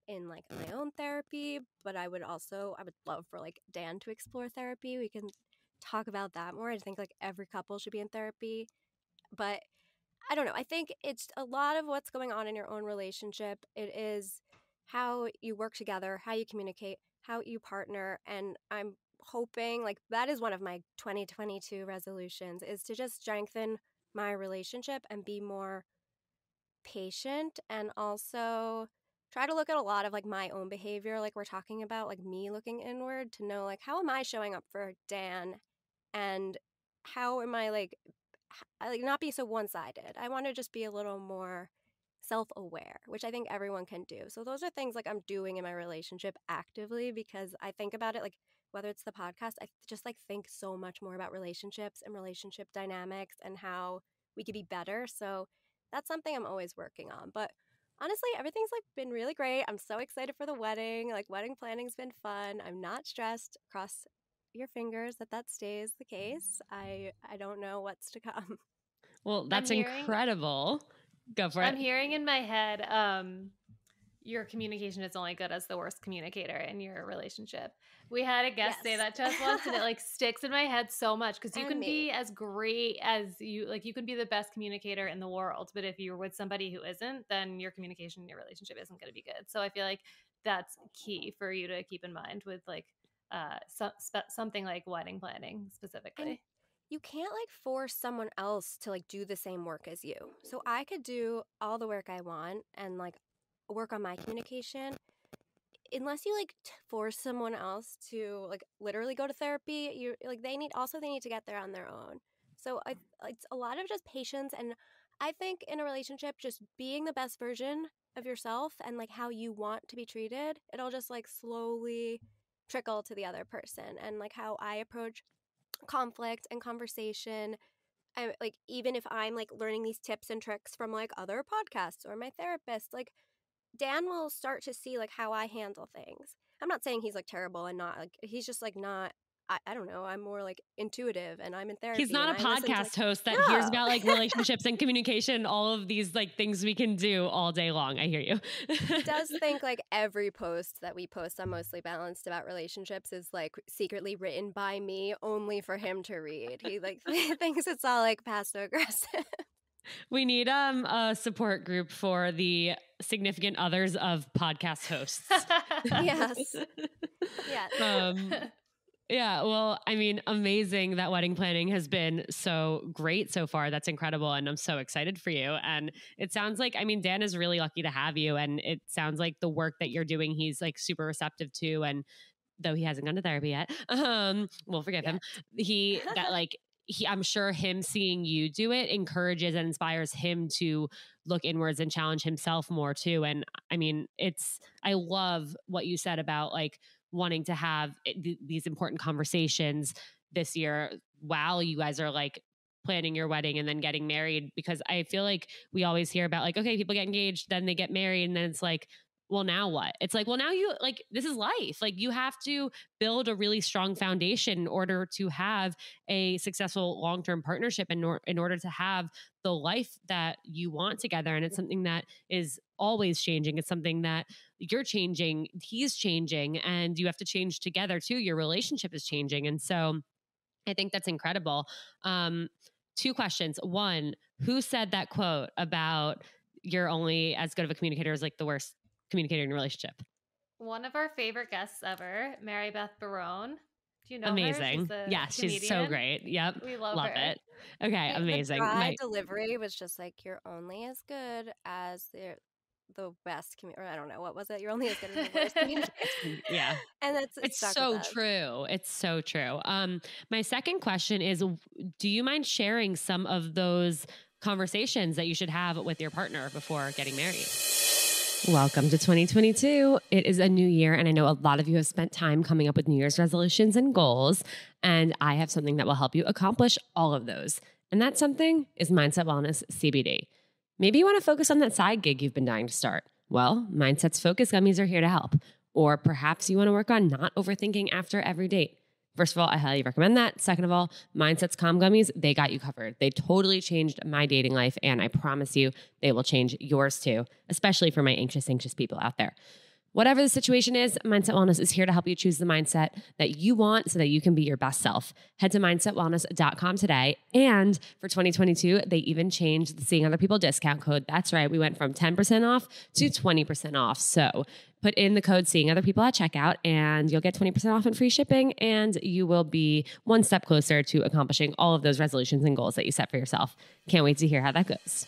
in like my own therapy, but I would also I would love for like Dan to explore therapy. We can talk about that more. I think like every couple should be in therapy, but I don't know. I think it's a lot of what's going on in your own relationship. It is how you work together, how you communicate, how you partner, and I'm hoping like that is one of my 2022 resolutions is to just strengthen my relationship and be more patient and also try to look at a lot of like my own behavior like we're talking about like me looking inward to know like how am i showing up for dan and how am i like like not be so one-sided i want to just be a little more self-aware which i think everyone can do so those are things like i'm doing in my relationship actively because i think about it like whether it's the podcast i just like think so much more about relationships and relationship dynamics and how we could be better so that's something i'm always working on but honestly, everything's like been really great. I'm so excited for the wedding. Like wedding planning's been fun. I'm not stressed. Cross your fingers that that stays the case. I I don't know what's to come. Well, that's hearing, incredible. Go for I'm it. I'm hearing in my head um your communication is only good as the worst communicator in your relationship. We had a guest yes. say that to us once and it like sticks in my head so much because you and can me. be as great as you like you can be the best communicator in the world, but if you're with somebody who isn't, then your communication in your relationship isn't going to be good. So I feel like that's key for you to keep in mind with like uh so, something like wedding planning specifically. And you can't like force someone else to like do the same work as you. So I could do all the work I want and like work on my communication unless you like force someone else to like literally go to therapy you like they need also they need to get there on their own so I, it's a lot of just patience and i think in a relationship just being the best version of yourself and like how you want to be treated it'll just like slowly trickle to the other person and like how i approach conflict and conversation I like even if I'm like learning these tips and tricks from like other podcasts or my therapist, like Dan will start to see like how I handle things. I'm not saying he's like terrible and not like he's just like not I, I don't know. I'm more like intuitive and I'm in therapy. He's not a podcast to, host that no. hears about like relationships and communication, all of these like things we can do all day long. I hear you. he does think like every post that we post on Mostly Balanced about relationships is like secretly written by me only for him to read. He like thinks it's all like passive aggressive. We need um a support group for the significant others of podcast hosts. yes. yes. Um yeah, well, I mean, amazing that wedding planning has been so great so far. That's incredible. And I'm so excited for you. And it sounds like, I mean, Dan is really lucky to have you. And it sounds like the work that you're doing, he's like super receptive to. And though he hasn't gone to therapy yet, um, we'll forgive him. He, that like, he, I'm sure him seeing you do it encourages and inspires him to look inwards and challenge himself more too. And I mean, it's, I love what you said about like wanting to have eh, th- these important conversations this year while you guys are like planning your wedding and then getting married because I feel like we always hear about like okay people get engaged then they get married and then it's like well now what? It's like well now you like this is life. Like you have to build a really strong foundation in order to have a successful long-term partnership in, or, in order to have the life that you want together and it's something that is always changing. It's something that you're changing he's changing and you have to change together too your relationship is changing and so i think that's incredible um two questions one who said that quote about you're only as good of a communicator as like the worst communicator in a relationship? One of our favorite guests ever, Mary Beth Barone. Do you know amazing? Her? She's yeah, she's so great. Yep, we love, love it. Okay, amazing. My delivery was just like you're only as good as the the best community. I don't know what was it. You're only as good as the worst communicator. yeah, and that's it's so true. It's so true. Um, my second question is: Do you mind sharing some of those conversations that you should have with your partner before getting married? Welcome to 2022. It is a new year, and I know a lot of you have spent time coming up with New Year's resolutions and goals. And I have something that will help you accomplish all of those. And that something is Mindset Wellness CBD. Maybe you want to focus on that side gig you've been dying to start. Well, Mindset's Focus Gummies are here to help. Or perhaps you want to work on not overthinking after every date. First of all, I highly recommend that. Second of all, Mindsets Calm Gummies, they got you covered. They totally changed my dating life, and I promise you they will change yours too, especially for my anxious, anxious people out there. Whatever the situation is, Mindset Wellness is here to help you choose the mindset that you want so that you can be your best self. Head to mindsetwellness.com today. And for 2022, they even changed the Seeing Other People discount code. That's right. We went from 10% off to 20% off. So put in the code Seeing Other People at checkout and you'll get 20% off and free shipping. And you will be one step closer to accomplishing all of those resolutions and goals that you set for yourself. Can't wait to hear how that goes.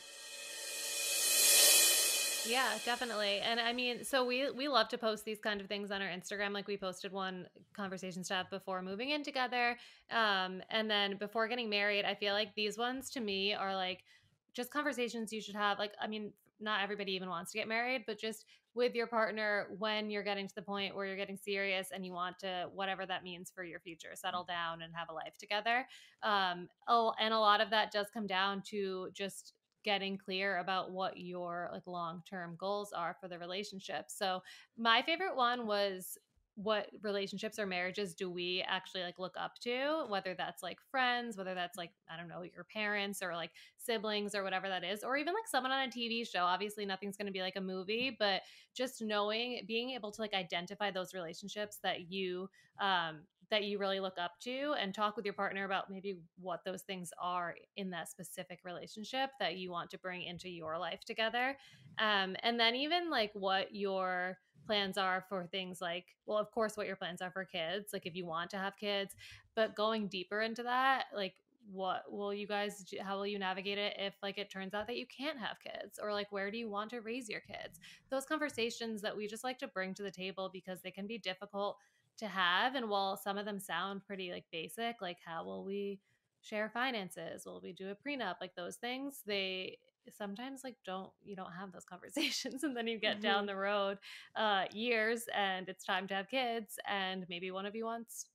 Yeah, definitely. And I mean, so we we love to post these kind of things on our Instagram. Like we posted one conversation stuff before moving in together. Um, and then before getting married, I feel like these ones to me are like just conversations you should have. Like, I mean, not everybody even wants to get married, but just with your partner when you're getting to the point where you're getting serious and you want to whatever that means for your future settle down and have a life together um oh, and a lot of that does come down to just getting clear about what your like long-term goals are for the relationship. So my favorite one was what relationships or marriages do we actually like look up to whether that's like friends whether that's like i don't know your parents or like siblings or whatever that is or even like someone on a tv show obviously nothing's going to be like a movie but just knowing being able to like identify those relationships that you um that you really look up to and talk with your partner about maybe what those things are in that specific relationship that you want to bring into your life together. Um, and then even like what your plans are for things like well of course what your plans are for kids like if you want to have kids but going deeper into that like what will you guys how will you navigate it if like it turns out that you can't have kids? Or like where do you want to raise your kids? Those conversations that we just like to bring to the table because they can be difficult to have and while some of them sound pretty like basic like how will we share finances? Will we do a prenup? Like those things they sometimes like don't you don't have those conversations and then you get mm-hmm. down the road uh years and it's time to have kids and maybe one of you wants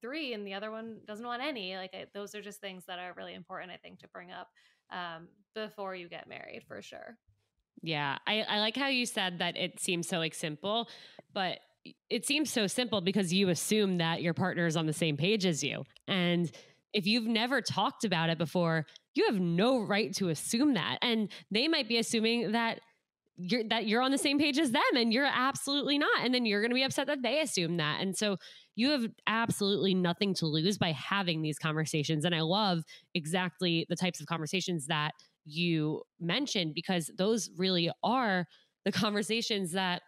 three and the other one doesn't want any like I, those are just things that are really important i think to bring up um before you get married for sure. Yeah i i like how you said that it seems so like simple but it seems so simple because you assume that your partner is on the same page as you. And if you've never talked about it before, you have no right to assume that. And they might be assuming that you're that you're on the same page as them and you're absolutely not. And then you're going to be upset that they assume that. And so you have absolutely nothing to lose by having these conversations. And I love exactly the types of conversations that you mentioned because those really are the conversations that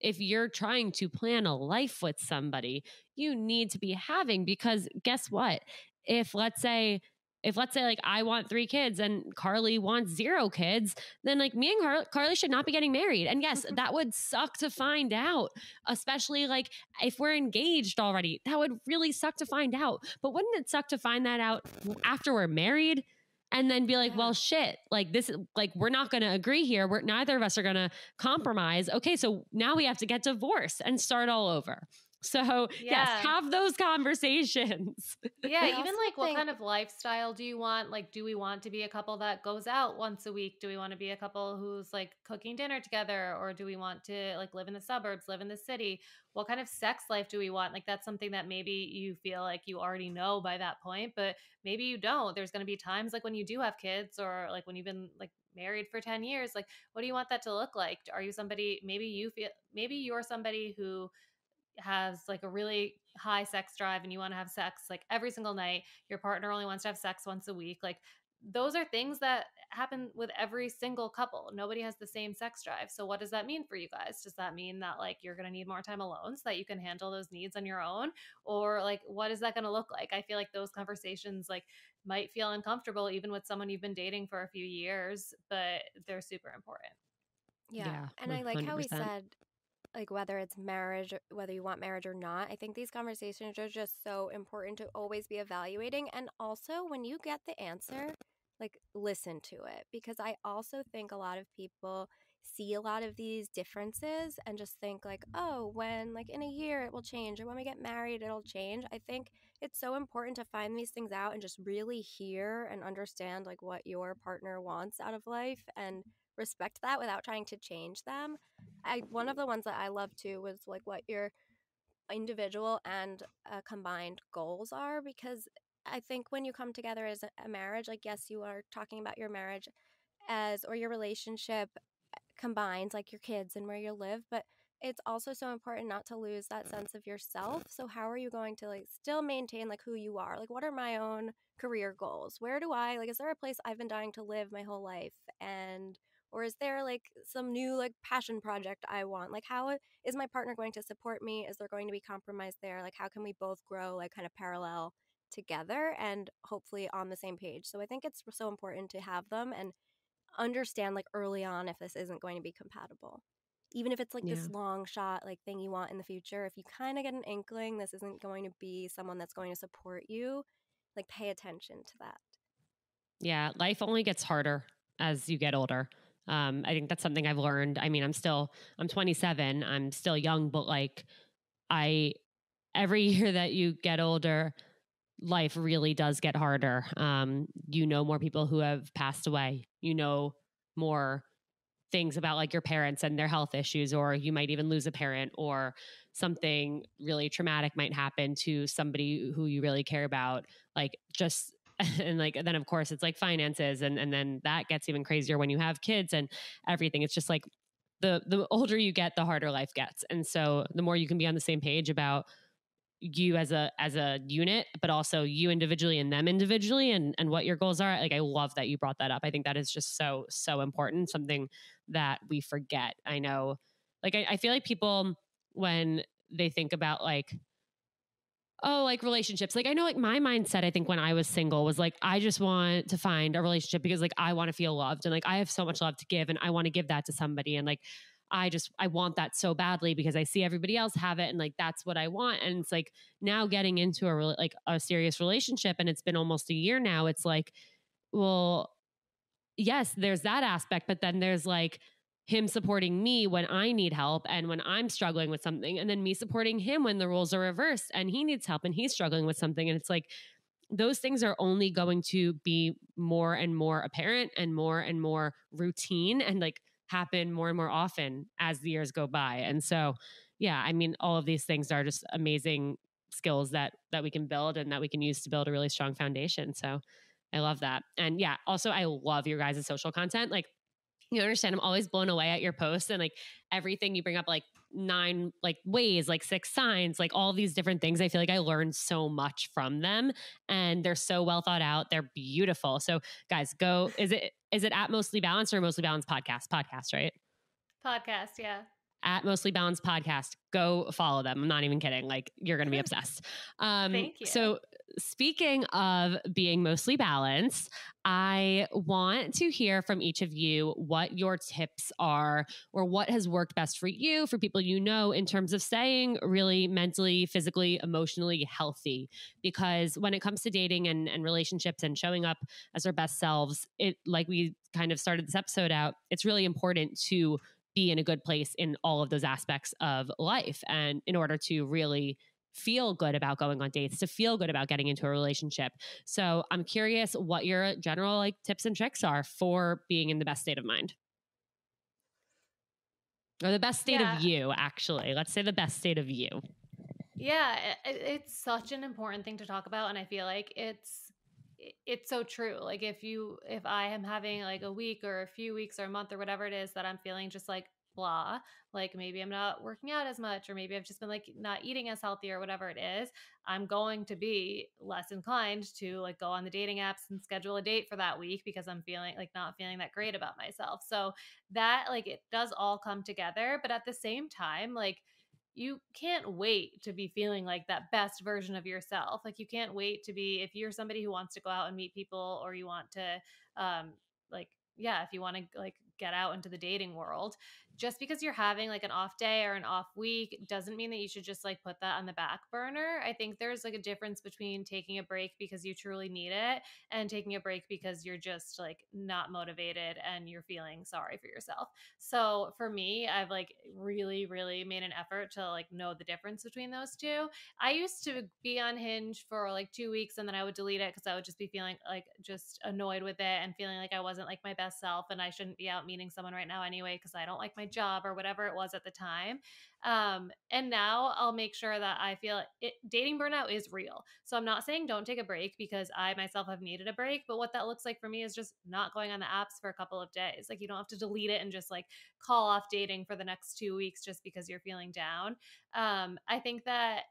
if you're trying to plan a life with somebody, you need to be having because guess what? If let's say if let's say like I want three kids and Carly wants zero kids, then like me and Car- Carly should not be getting married. And yes, that would suck to find out, especially like if we're engaged already. That would really suck to find out. But wouldn't it suck to find that out after we're married? And then be like, well, shit, like this like, we're not going to agree here. We're neither of us are going to compromise. Okay. So now we have to get divorced and start all over. So yeah. yes, have those conversations. Yeah, even like what kind of lifestyle do you want? Like, do we want to be a couple that goes out once a week? Do we want to be a couple who's like cooking dinner together, or do we want to like live in the suburbs, live in the city? What kind of sex life do we want? Like, that's something that maybe you feel like you already know by that point, but maybe you don't. There's going to be times like when you do have kids, or like when you've been like married for 10 years like what do you want that to look like are you somebody maybe you feel maybe you're somebody who has like a really high sex drive and you want to have sex like every single night, your partner only wants to have sex once a week, like those are things that happen with every single couple. Nobody has the same sex drive. So what does that mean for you guys? Does that mean that like you're going to need more time alone so that you can handle those needs on your own or like what is that going to look like? I feel like those conversations like might feel uncomfortable even with someone you've been dating for a few years, but they're super important. Yeah. yeah and 100%. I like how we said like whether it's marriage whether you want marriage or not i think these conversations are just so important to always be evaluating and also when you get the answer like listen to it because i also think a lot of people see a lot of these differences and just think like oh when like in a year it will change or when we get married it'll change. I think it's so important to find these things out and just really hear and understand like what your partner wants out of life and respect that without trying to change them. I one of the ones that I love too was like what your individual and uh, combined goals are because I think when you come together as a marriage, like yes, you are talking about your marriage as or your relationship combined, like your kids and where you live, but it's also so important not to lose that sense of yourself. So how are you going to like still maintain like who you are? Like what are my own career goals? Where do I like is there a place I've been dying to live my whole life and or is there like some new like passion project I want? Like how is my partner going to support me? Is there going to be compromise there? Like how can we both grow like kind of parallel together and hopefully on the same page? So I think it's so important to have them and understand like early on if this isn't going to be compatible even if it's like yeah. this long shot like thing you want in the future if you kind of get an inkling this isn't going to be someone that's going to support you like pay attention to that yeah life only gets harder as you get older um, i think that's something i've learned. I mean i'm still i'm 27 i'm still young but like i every year that you get older life really does get harder. Um, you know more people who have passed away. You know more things about like your parents and their health issues, or you might even lose a parent, or something really traumatic might happen to somebody who you really care about. Like just and like then of course it's like finances and and then that gets even crazier when you have kids and everything. It's just like the the older you get, the harder life gets. And so the more you can be on the same page about you as a as a unit but also you individually and them individually and and what your goals are like i love that you brought that up i think that is just so so important something that we forget i know like i, I feel like people when they think about like oh like relationships. Like i know like my mindset i think when i was single was like i just want to find a relationship because like i want to feel loved and like i have so much love to give and i want to give that to somebody and like I just I want that so badly because I see everybody else have it and like that's what I want. And it's like now getting into a really like a serious relationship and it's been almost a year now it's like well yes there's that aspect but then there's like him supporting me when I need help and when I'm struggling with something and then me supporting him when the roles are reversed and he needs help and he's struggling with something and it's like those things are only going to be more and more apparent and more and more routine and like happen more and more often as the years go by. And so, yeah, I mean, all of these things are just amazing skills that that we can build and that we can use to build a really strong foundation. So I love that. And yeah, also I love your guys' social content. Like you understand i'm always blown away at your posts and like everything you bring up like nine like ways like six signs like all these different things i feel like i learned so much from them and they're so well thought out they're beautiful. So guys go is it is it at mostly balanced or mostly balanced podcast? Podcast right? Podcast yeah. At mostly balanced podcast go follow them. I'm not even kidding like you're gonna be obsessed. Um Thank you. so speaking of being mostly balanced, I want to hear from each of you what your tips are or what has worked best for you, for people you know, in terms of staying really mentally, physically, emotionally healthy. Because when it comes to dating and, and relationships and showing up as our best selves, it, like we kind of started this episode out, it's really important to be in a good place in all of those aspects of life. And in order to really feel good about going on dates, to feel good about getting into a relationship. So I'm curious what your general like tips and tricks are for being in the best state of mind. Or the best state yeah. of you, actually. Let's say the best state of you. Yeah, it's such an important thing to talk about. And I feel like it's it's so true like if you if i am having like a week or a few weeks or a month or whatever it is that i'm feeling just like blah like maybe i'm not working out as much or maybe i've just been like not eating as healthy or whatever it is i'm going to be less inclined to like go on the dating apps and schedule a date for that week because i'm feeling like not feeling that great about myself. So that like it does all come together but at the same time like you can't wait to be feeling like that best version of yourself. Like you can't wait to be if you're somebody who wants to go out and meet people or you want to um like yeah if you want to like get out into the dating world just because you're having like an off day or an off week doesn't mean that you should just like put that on the back burner. I think there's like a difference between taking a break because you truly need it and taking a break because you're just like not motivated and you're feeling sorry for yourself. So for me, I've like really, really made an effort to like know the difference between those two. I used to be on Hinge for like two weeks and then I would delete it because I would just be feeling like just annoyed with it and feeling like I wasn't like my best self and I shouldn't be out meeting someone right now anyway because I don't like my job or whatever it was at the time. Um, and now I'll make sure that I feel it, dating burnout is real. So I'm not saying don't take a break because I myself have needed a break, but what that looks like for me is just not going on the apps for a couple of days. Like you don't have to delete it and just like call off dating for the next two weeks just because you're feeling down. Um, I think that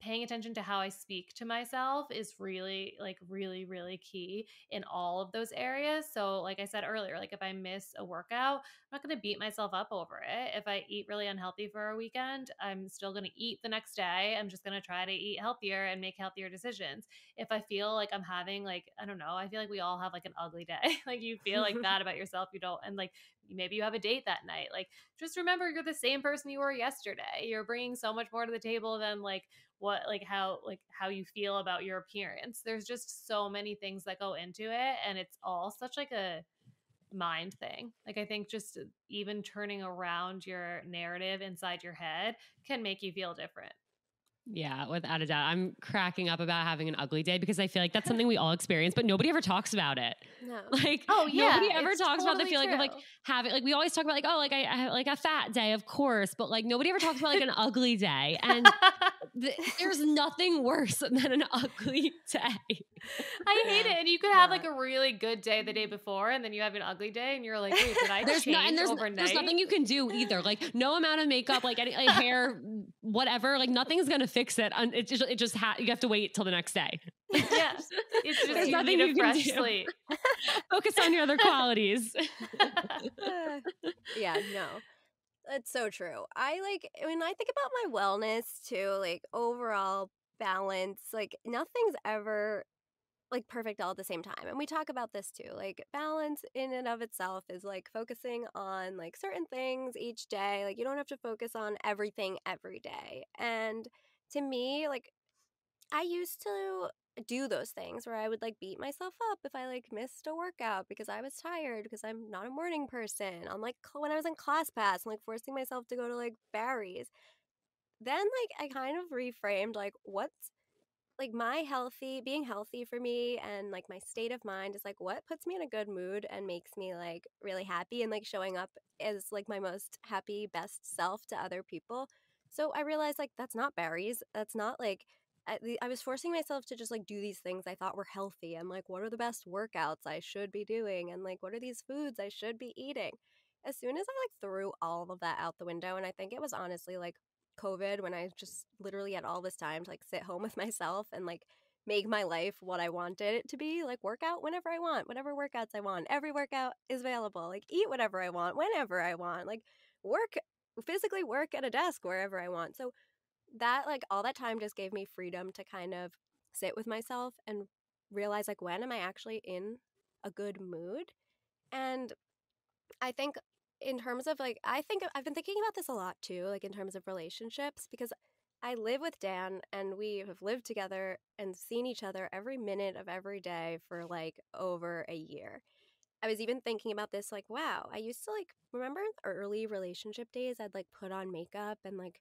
paying attention to how I speak to myself is really, like, really, really key in all of those areas. So, like I said earlier, like if I miss a workout, I'm not going to beat myself up over it. If I eat really unhealthy for a weekend, I'm still going to eat the next day. I'm just going to try to eat healthier and make healthier decisions. If I feel like I'm having, like, I don't know, I feel like we all have like an ugly day. like you feel like that about yourself. You don't, and like maybe you have a date that night. Like, just remember you're the same person you were yesterday. You're bringing so much more to the table than like what like how like how you feel about your appearance there's just so many things that go into it and it's all such like a mind thing like i think just even turning around your narrative inside your head can make you feel different yeah, without a doubt. I'm cracking up about having an ugly day because I feel like that's something we all experience, but nobody ever talks about it. No. Like, oh yeah, nobody ever talks totally about the feeling true. of like having like we always talk about like oh like I, I like a fat day, of course, but like nobody ever talks about like an ugly day, and there's nothing worse than an ugly day. I hate it. And you could have like a really good day the day before, and then you have an ugly day, and you're like, wait, did I There's change no, and there's, overnight? there's nothing you can do either. Like no amount of makeup, like any like hair, whatever. Like nothing's gonna fix it. And it just it just ha- you have to wait till the next day. yeah, it's just There's you nothing need a you can do. slate. Focus on your other qualities. Yeah, no. That's so true. I like when I think about my wellness too, like overall balance, like nothing's ever like perfect all at the same time. And we talk about this too. Like balance in and of itself is like focusing on like certain things each day. Like you don't have to focus on everything every day. And to me, like I used to do those things where I would like beat myself up if I like missed a workout because I was tired because I'm not a morning person. I'm like when I was in ClassPass and like forcing myself to go to like Barry's. Then like I kind of reframed like what's like my healthy being healthy for me and like my state of mind is like what puts me in a good mood and makes me like really happy and like showing up is like my most happy best self to other people. So I realized like that's not Barry's. That's not like I, was forcing myself to just like do these things I thought were healthy. I'm like, what are the best workouts I should be doing? And like, what are these foods I should be eating? As soon as I like threw all of that out the window, and I think it was honestly like COVID when I just literally had all this time to like sit home with myself and like make my life what I wanted it to be. Like work out whenever I want, whatever workouts I want. Every workout is available. Like eat whatever I want, whenever I want. Like work physically work at a desk wherever I want. So that like all that time just gave me freedom to kind of sit with myself and realize like when am I actually in a good mood? And I think in terms of like I think I've been thinking about this a lot too, like in terms of relationships because I live with Dan and we have lived together and seen each other every minute of every day for like over a year. I was even thinking about this like wow, I used to like remember early relationship days I'd like put on makeup and like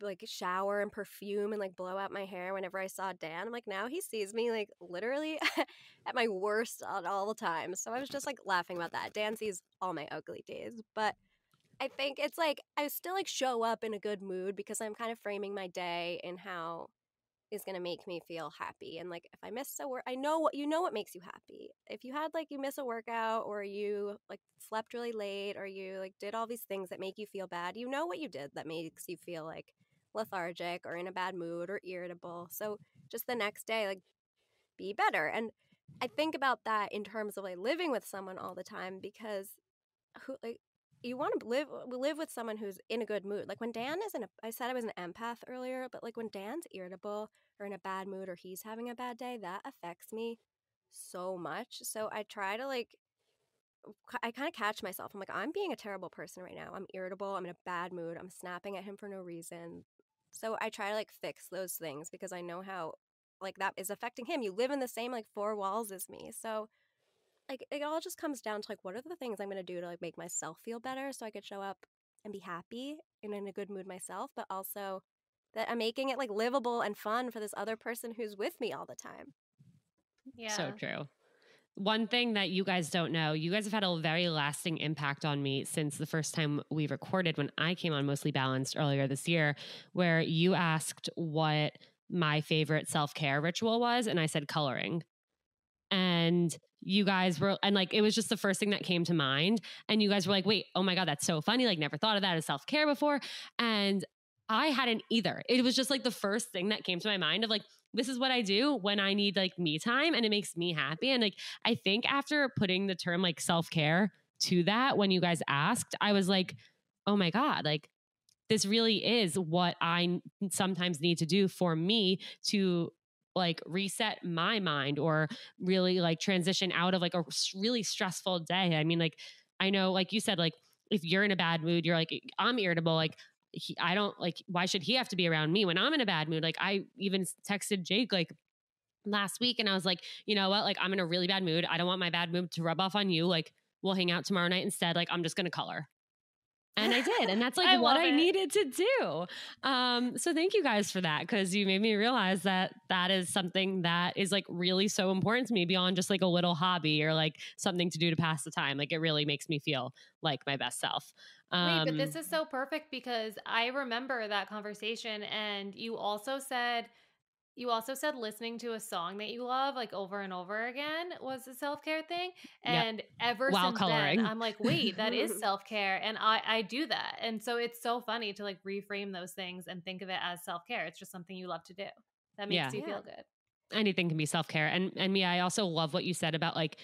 like shower and perfume and like blow out my hair whenever I saw Dan. I'm like now he sees me like literally at my worst at all the time. So I was just like laughing about that. Dan sees all my ugly days, but I think it's like I still like show up in a good mood because I'm kind of framing my day in how is going to make me feel happy. And like if I miss a work, I know what you know what makes you happy. If you had like you miss a workout or you like slept really late or you like did all these things that make you feel bad, you know what you did that makes you feel like lethargic or in a bad mood or irritable. So just the next day like be better. And I think about that in terms of like living with someone all the time because who like you want to live live with someone who's in a good mood. Like when Dan is in a I said I was an empath earlier, but like when Dan's irritable or in a bad mood or he's having a bad day, that affects me so much. So I try to like uh, I kind of catch myself. I'm like, I'm being a terrible person right now. I'm irritable. I'm in a bad mood. I'm snapping at him for no reason. So I try to like fix those things because I know how like that is affecting him. You live in the same like four walls as me. So like it all just comes down to like what are the things I'm going to do to like make myself feel better so I could show up and be happy and in a good mood myself, but also that I'm making it like livable and fun for this other person who's with me all the time. Yeah. So true. One thing that you guys don't know, you guys have had a very lasting impact on me since the first time we recorded when I came on Mostly Balanced earlier this year, where you asked what my favorite self care ritual was. And I said coloring. And you guys were, and like, it was just the first thing that came to mind. And you guys were like, wait, oh my God, that's so funny. Like, never thought of that as self care before. And I hadn't either. It was just like the first thing that came to my mind of like, this is what I do when I need like me time and it makes me happy. And like, I think after putting the term like self care to that, when you guys asked, I was like, oh my God, like this really is what I sometimes need to do for me to like reset my mind or really like transition out of like a really stressful day. I mean, like, I know, like you said, like, if you're in a bad mood, you're like, I'm irritable. Like, he, I don't like, why should he have to be around me when I'm in a bad mood? Like, I even texted Jake, like, last week and I was like, you know what? Like, I'm in a really bad mood. I don't want my bad mood to rub off on you. Like, we'll hang out tomorrow night instead. Like, I'm just going to color and I did, and that's like I what I needed to do. Um, so thank you guys for that because you made me realize that that is something that is like really so important to me beyond just like a little hobby or like something to do to pass the time. Like it really makes me feel like my best self. Um, Wait, but this um is so perfect because I remember that conversation, and you also said you also said listening to a song that you love like over and over again was a self-care thing. And yep. ever While since coloring. then, I'm like, wait, that is self-care. And I, I do that. And so it's so funny to like reframe those things and think of it as self-care. It's just something you love to do. That makes yeah. you yeah. feel good. Anything can be self-care. And and me, I also love what you said about like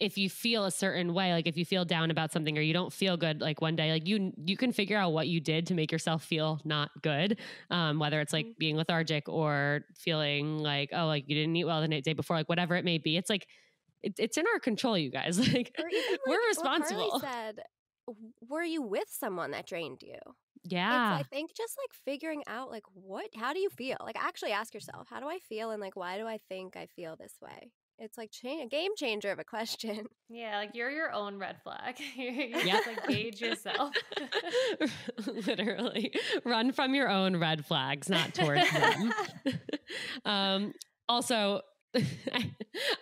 if you feel a certain way like if you feel down about something or you don't feel good like one day like you you can figure out what you did to make yourself feel not good um, whether it's like mm-hmm. being lethargic or feeling like oh like you didn't eat well the day before like whatever it may be. It's like it, it's in our control you guys. Like, like we're responsible. said were you with someone that drained you? Yeah it's, i think just like figuring out like what how do you feel? Like actually ask yourself how do i feel and like why do i think i feel this way it's like cha- a game changer of a question. Yeah, like you're your own red flag. you yeah. just like gauge yourself. Literally, run from your own red flags, not towards them. um, also,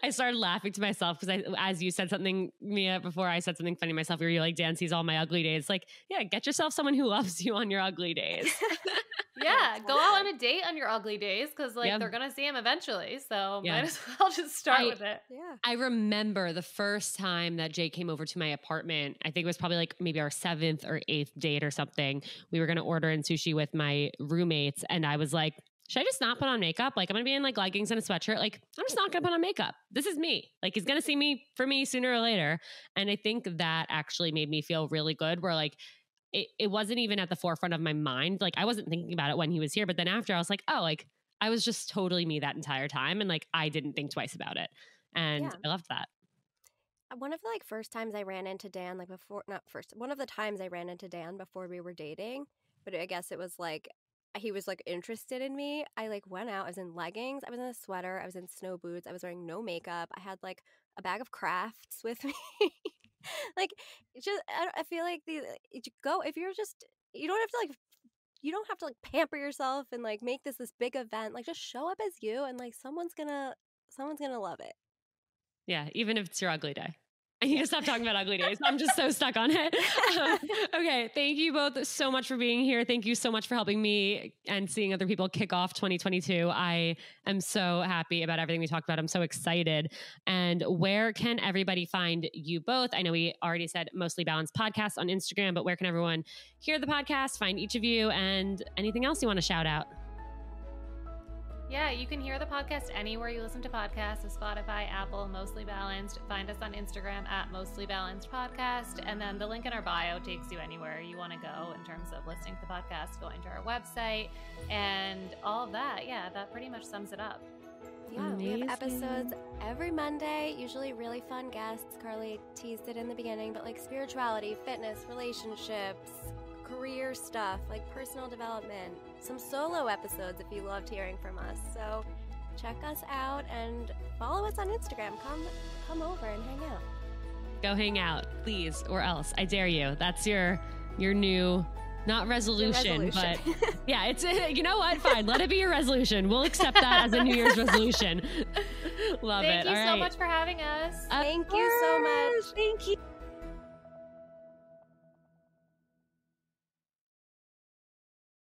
I started laughing to myself because I, as you said something, Mia, before I said something funny myself, where you're like, Dan sees all my ugly days. Like, yeah, get yourself someone who loves you on your ugly days. Yeah, go out on a date on your ugly days because like yep. they're gonna see him eventually. So yeah. might as well just start I, with it. Yeah. I remember the first time that Jay came over to my apartment. I think it was probably like maybe our seventh or eighth date or something. We were gonna order in sushi with my roommates, and I was like, should I just not put on makeup? Like I'm gonna be in like leggings and a sweatshirt. Like I'm just not gonna put on makeup. This is me. Like he's gonna see me for me sooner or later. And I think that actually made me feel really good. Where like it, it wasn't even at the forefront of my mind. Like I wasn't thinking about it when he was here, but then after I was like, oh, like I was just totally me that entire time, and like I didn't think twice about it, and yeah. I loved that. Uh, one of the like first times I ran into Dan, like before, not first, one of the times I ran into Dan before we were dating, but I guess it was like he was like interested in me. I like went out. I was in leggings. I was in a sweater. I was in snow boots. I was wearing no makeup. I had like a bag of crafts with me. like just I, I feel like the go if you're just you don't have to like you don't have to like pamper yourself and like make this this big event. Like just show up as you and like someone's gonna someone's gonna love it. Yeah, even if it's your ugly day. I need to stop talking about ugly days. I'm just so stuck on it. Um, okay. Thank you both so much for being here. Thank you so much for helping me and seeing other people kick off 2022. I am so happy about everything we talked about. I'm so excited. And where can everybody find you both? I know we already said mostly balanced podcast on Instagram, but where can everyone hear the podcast, find each of you, and anything else you want to shout out? Yeah, you can hear the podcast anywhere you listen to podcasts, so Spotify, Apple, Mostly Balanced. Find us on Instagram at Mostly Balanced Podcast. And then the link in our bio takes you anywhere you want to go in terms of listening to the podcast, going to our website, and all of that. Yeah, that pretty much sums it up. Yeah, Amazing. we have episodes every Monday, usually really fun guests. Carly teased it in the beginning, but like spirituality, fitness, relationships, career stuff, like personal development, some solo episodes if you loved hearing from us. So check us out and follow us on Instagram. Come come over and hang out. Go hang out, please, or else. I dare you. That's your your new not resolution, resolution. but yeah, it's a, you know what? Fine, let it be your resolution. We'll accept that as a New Year's resolution. Love Thank it. Thank you so much for having us. Thank you so much. Thank you.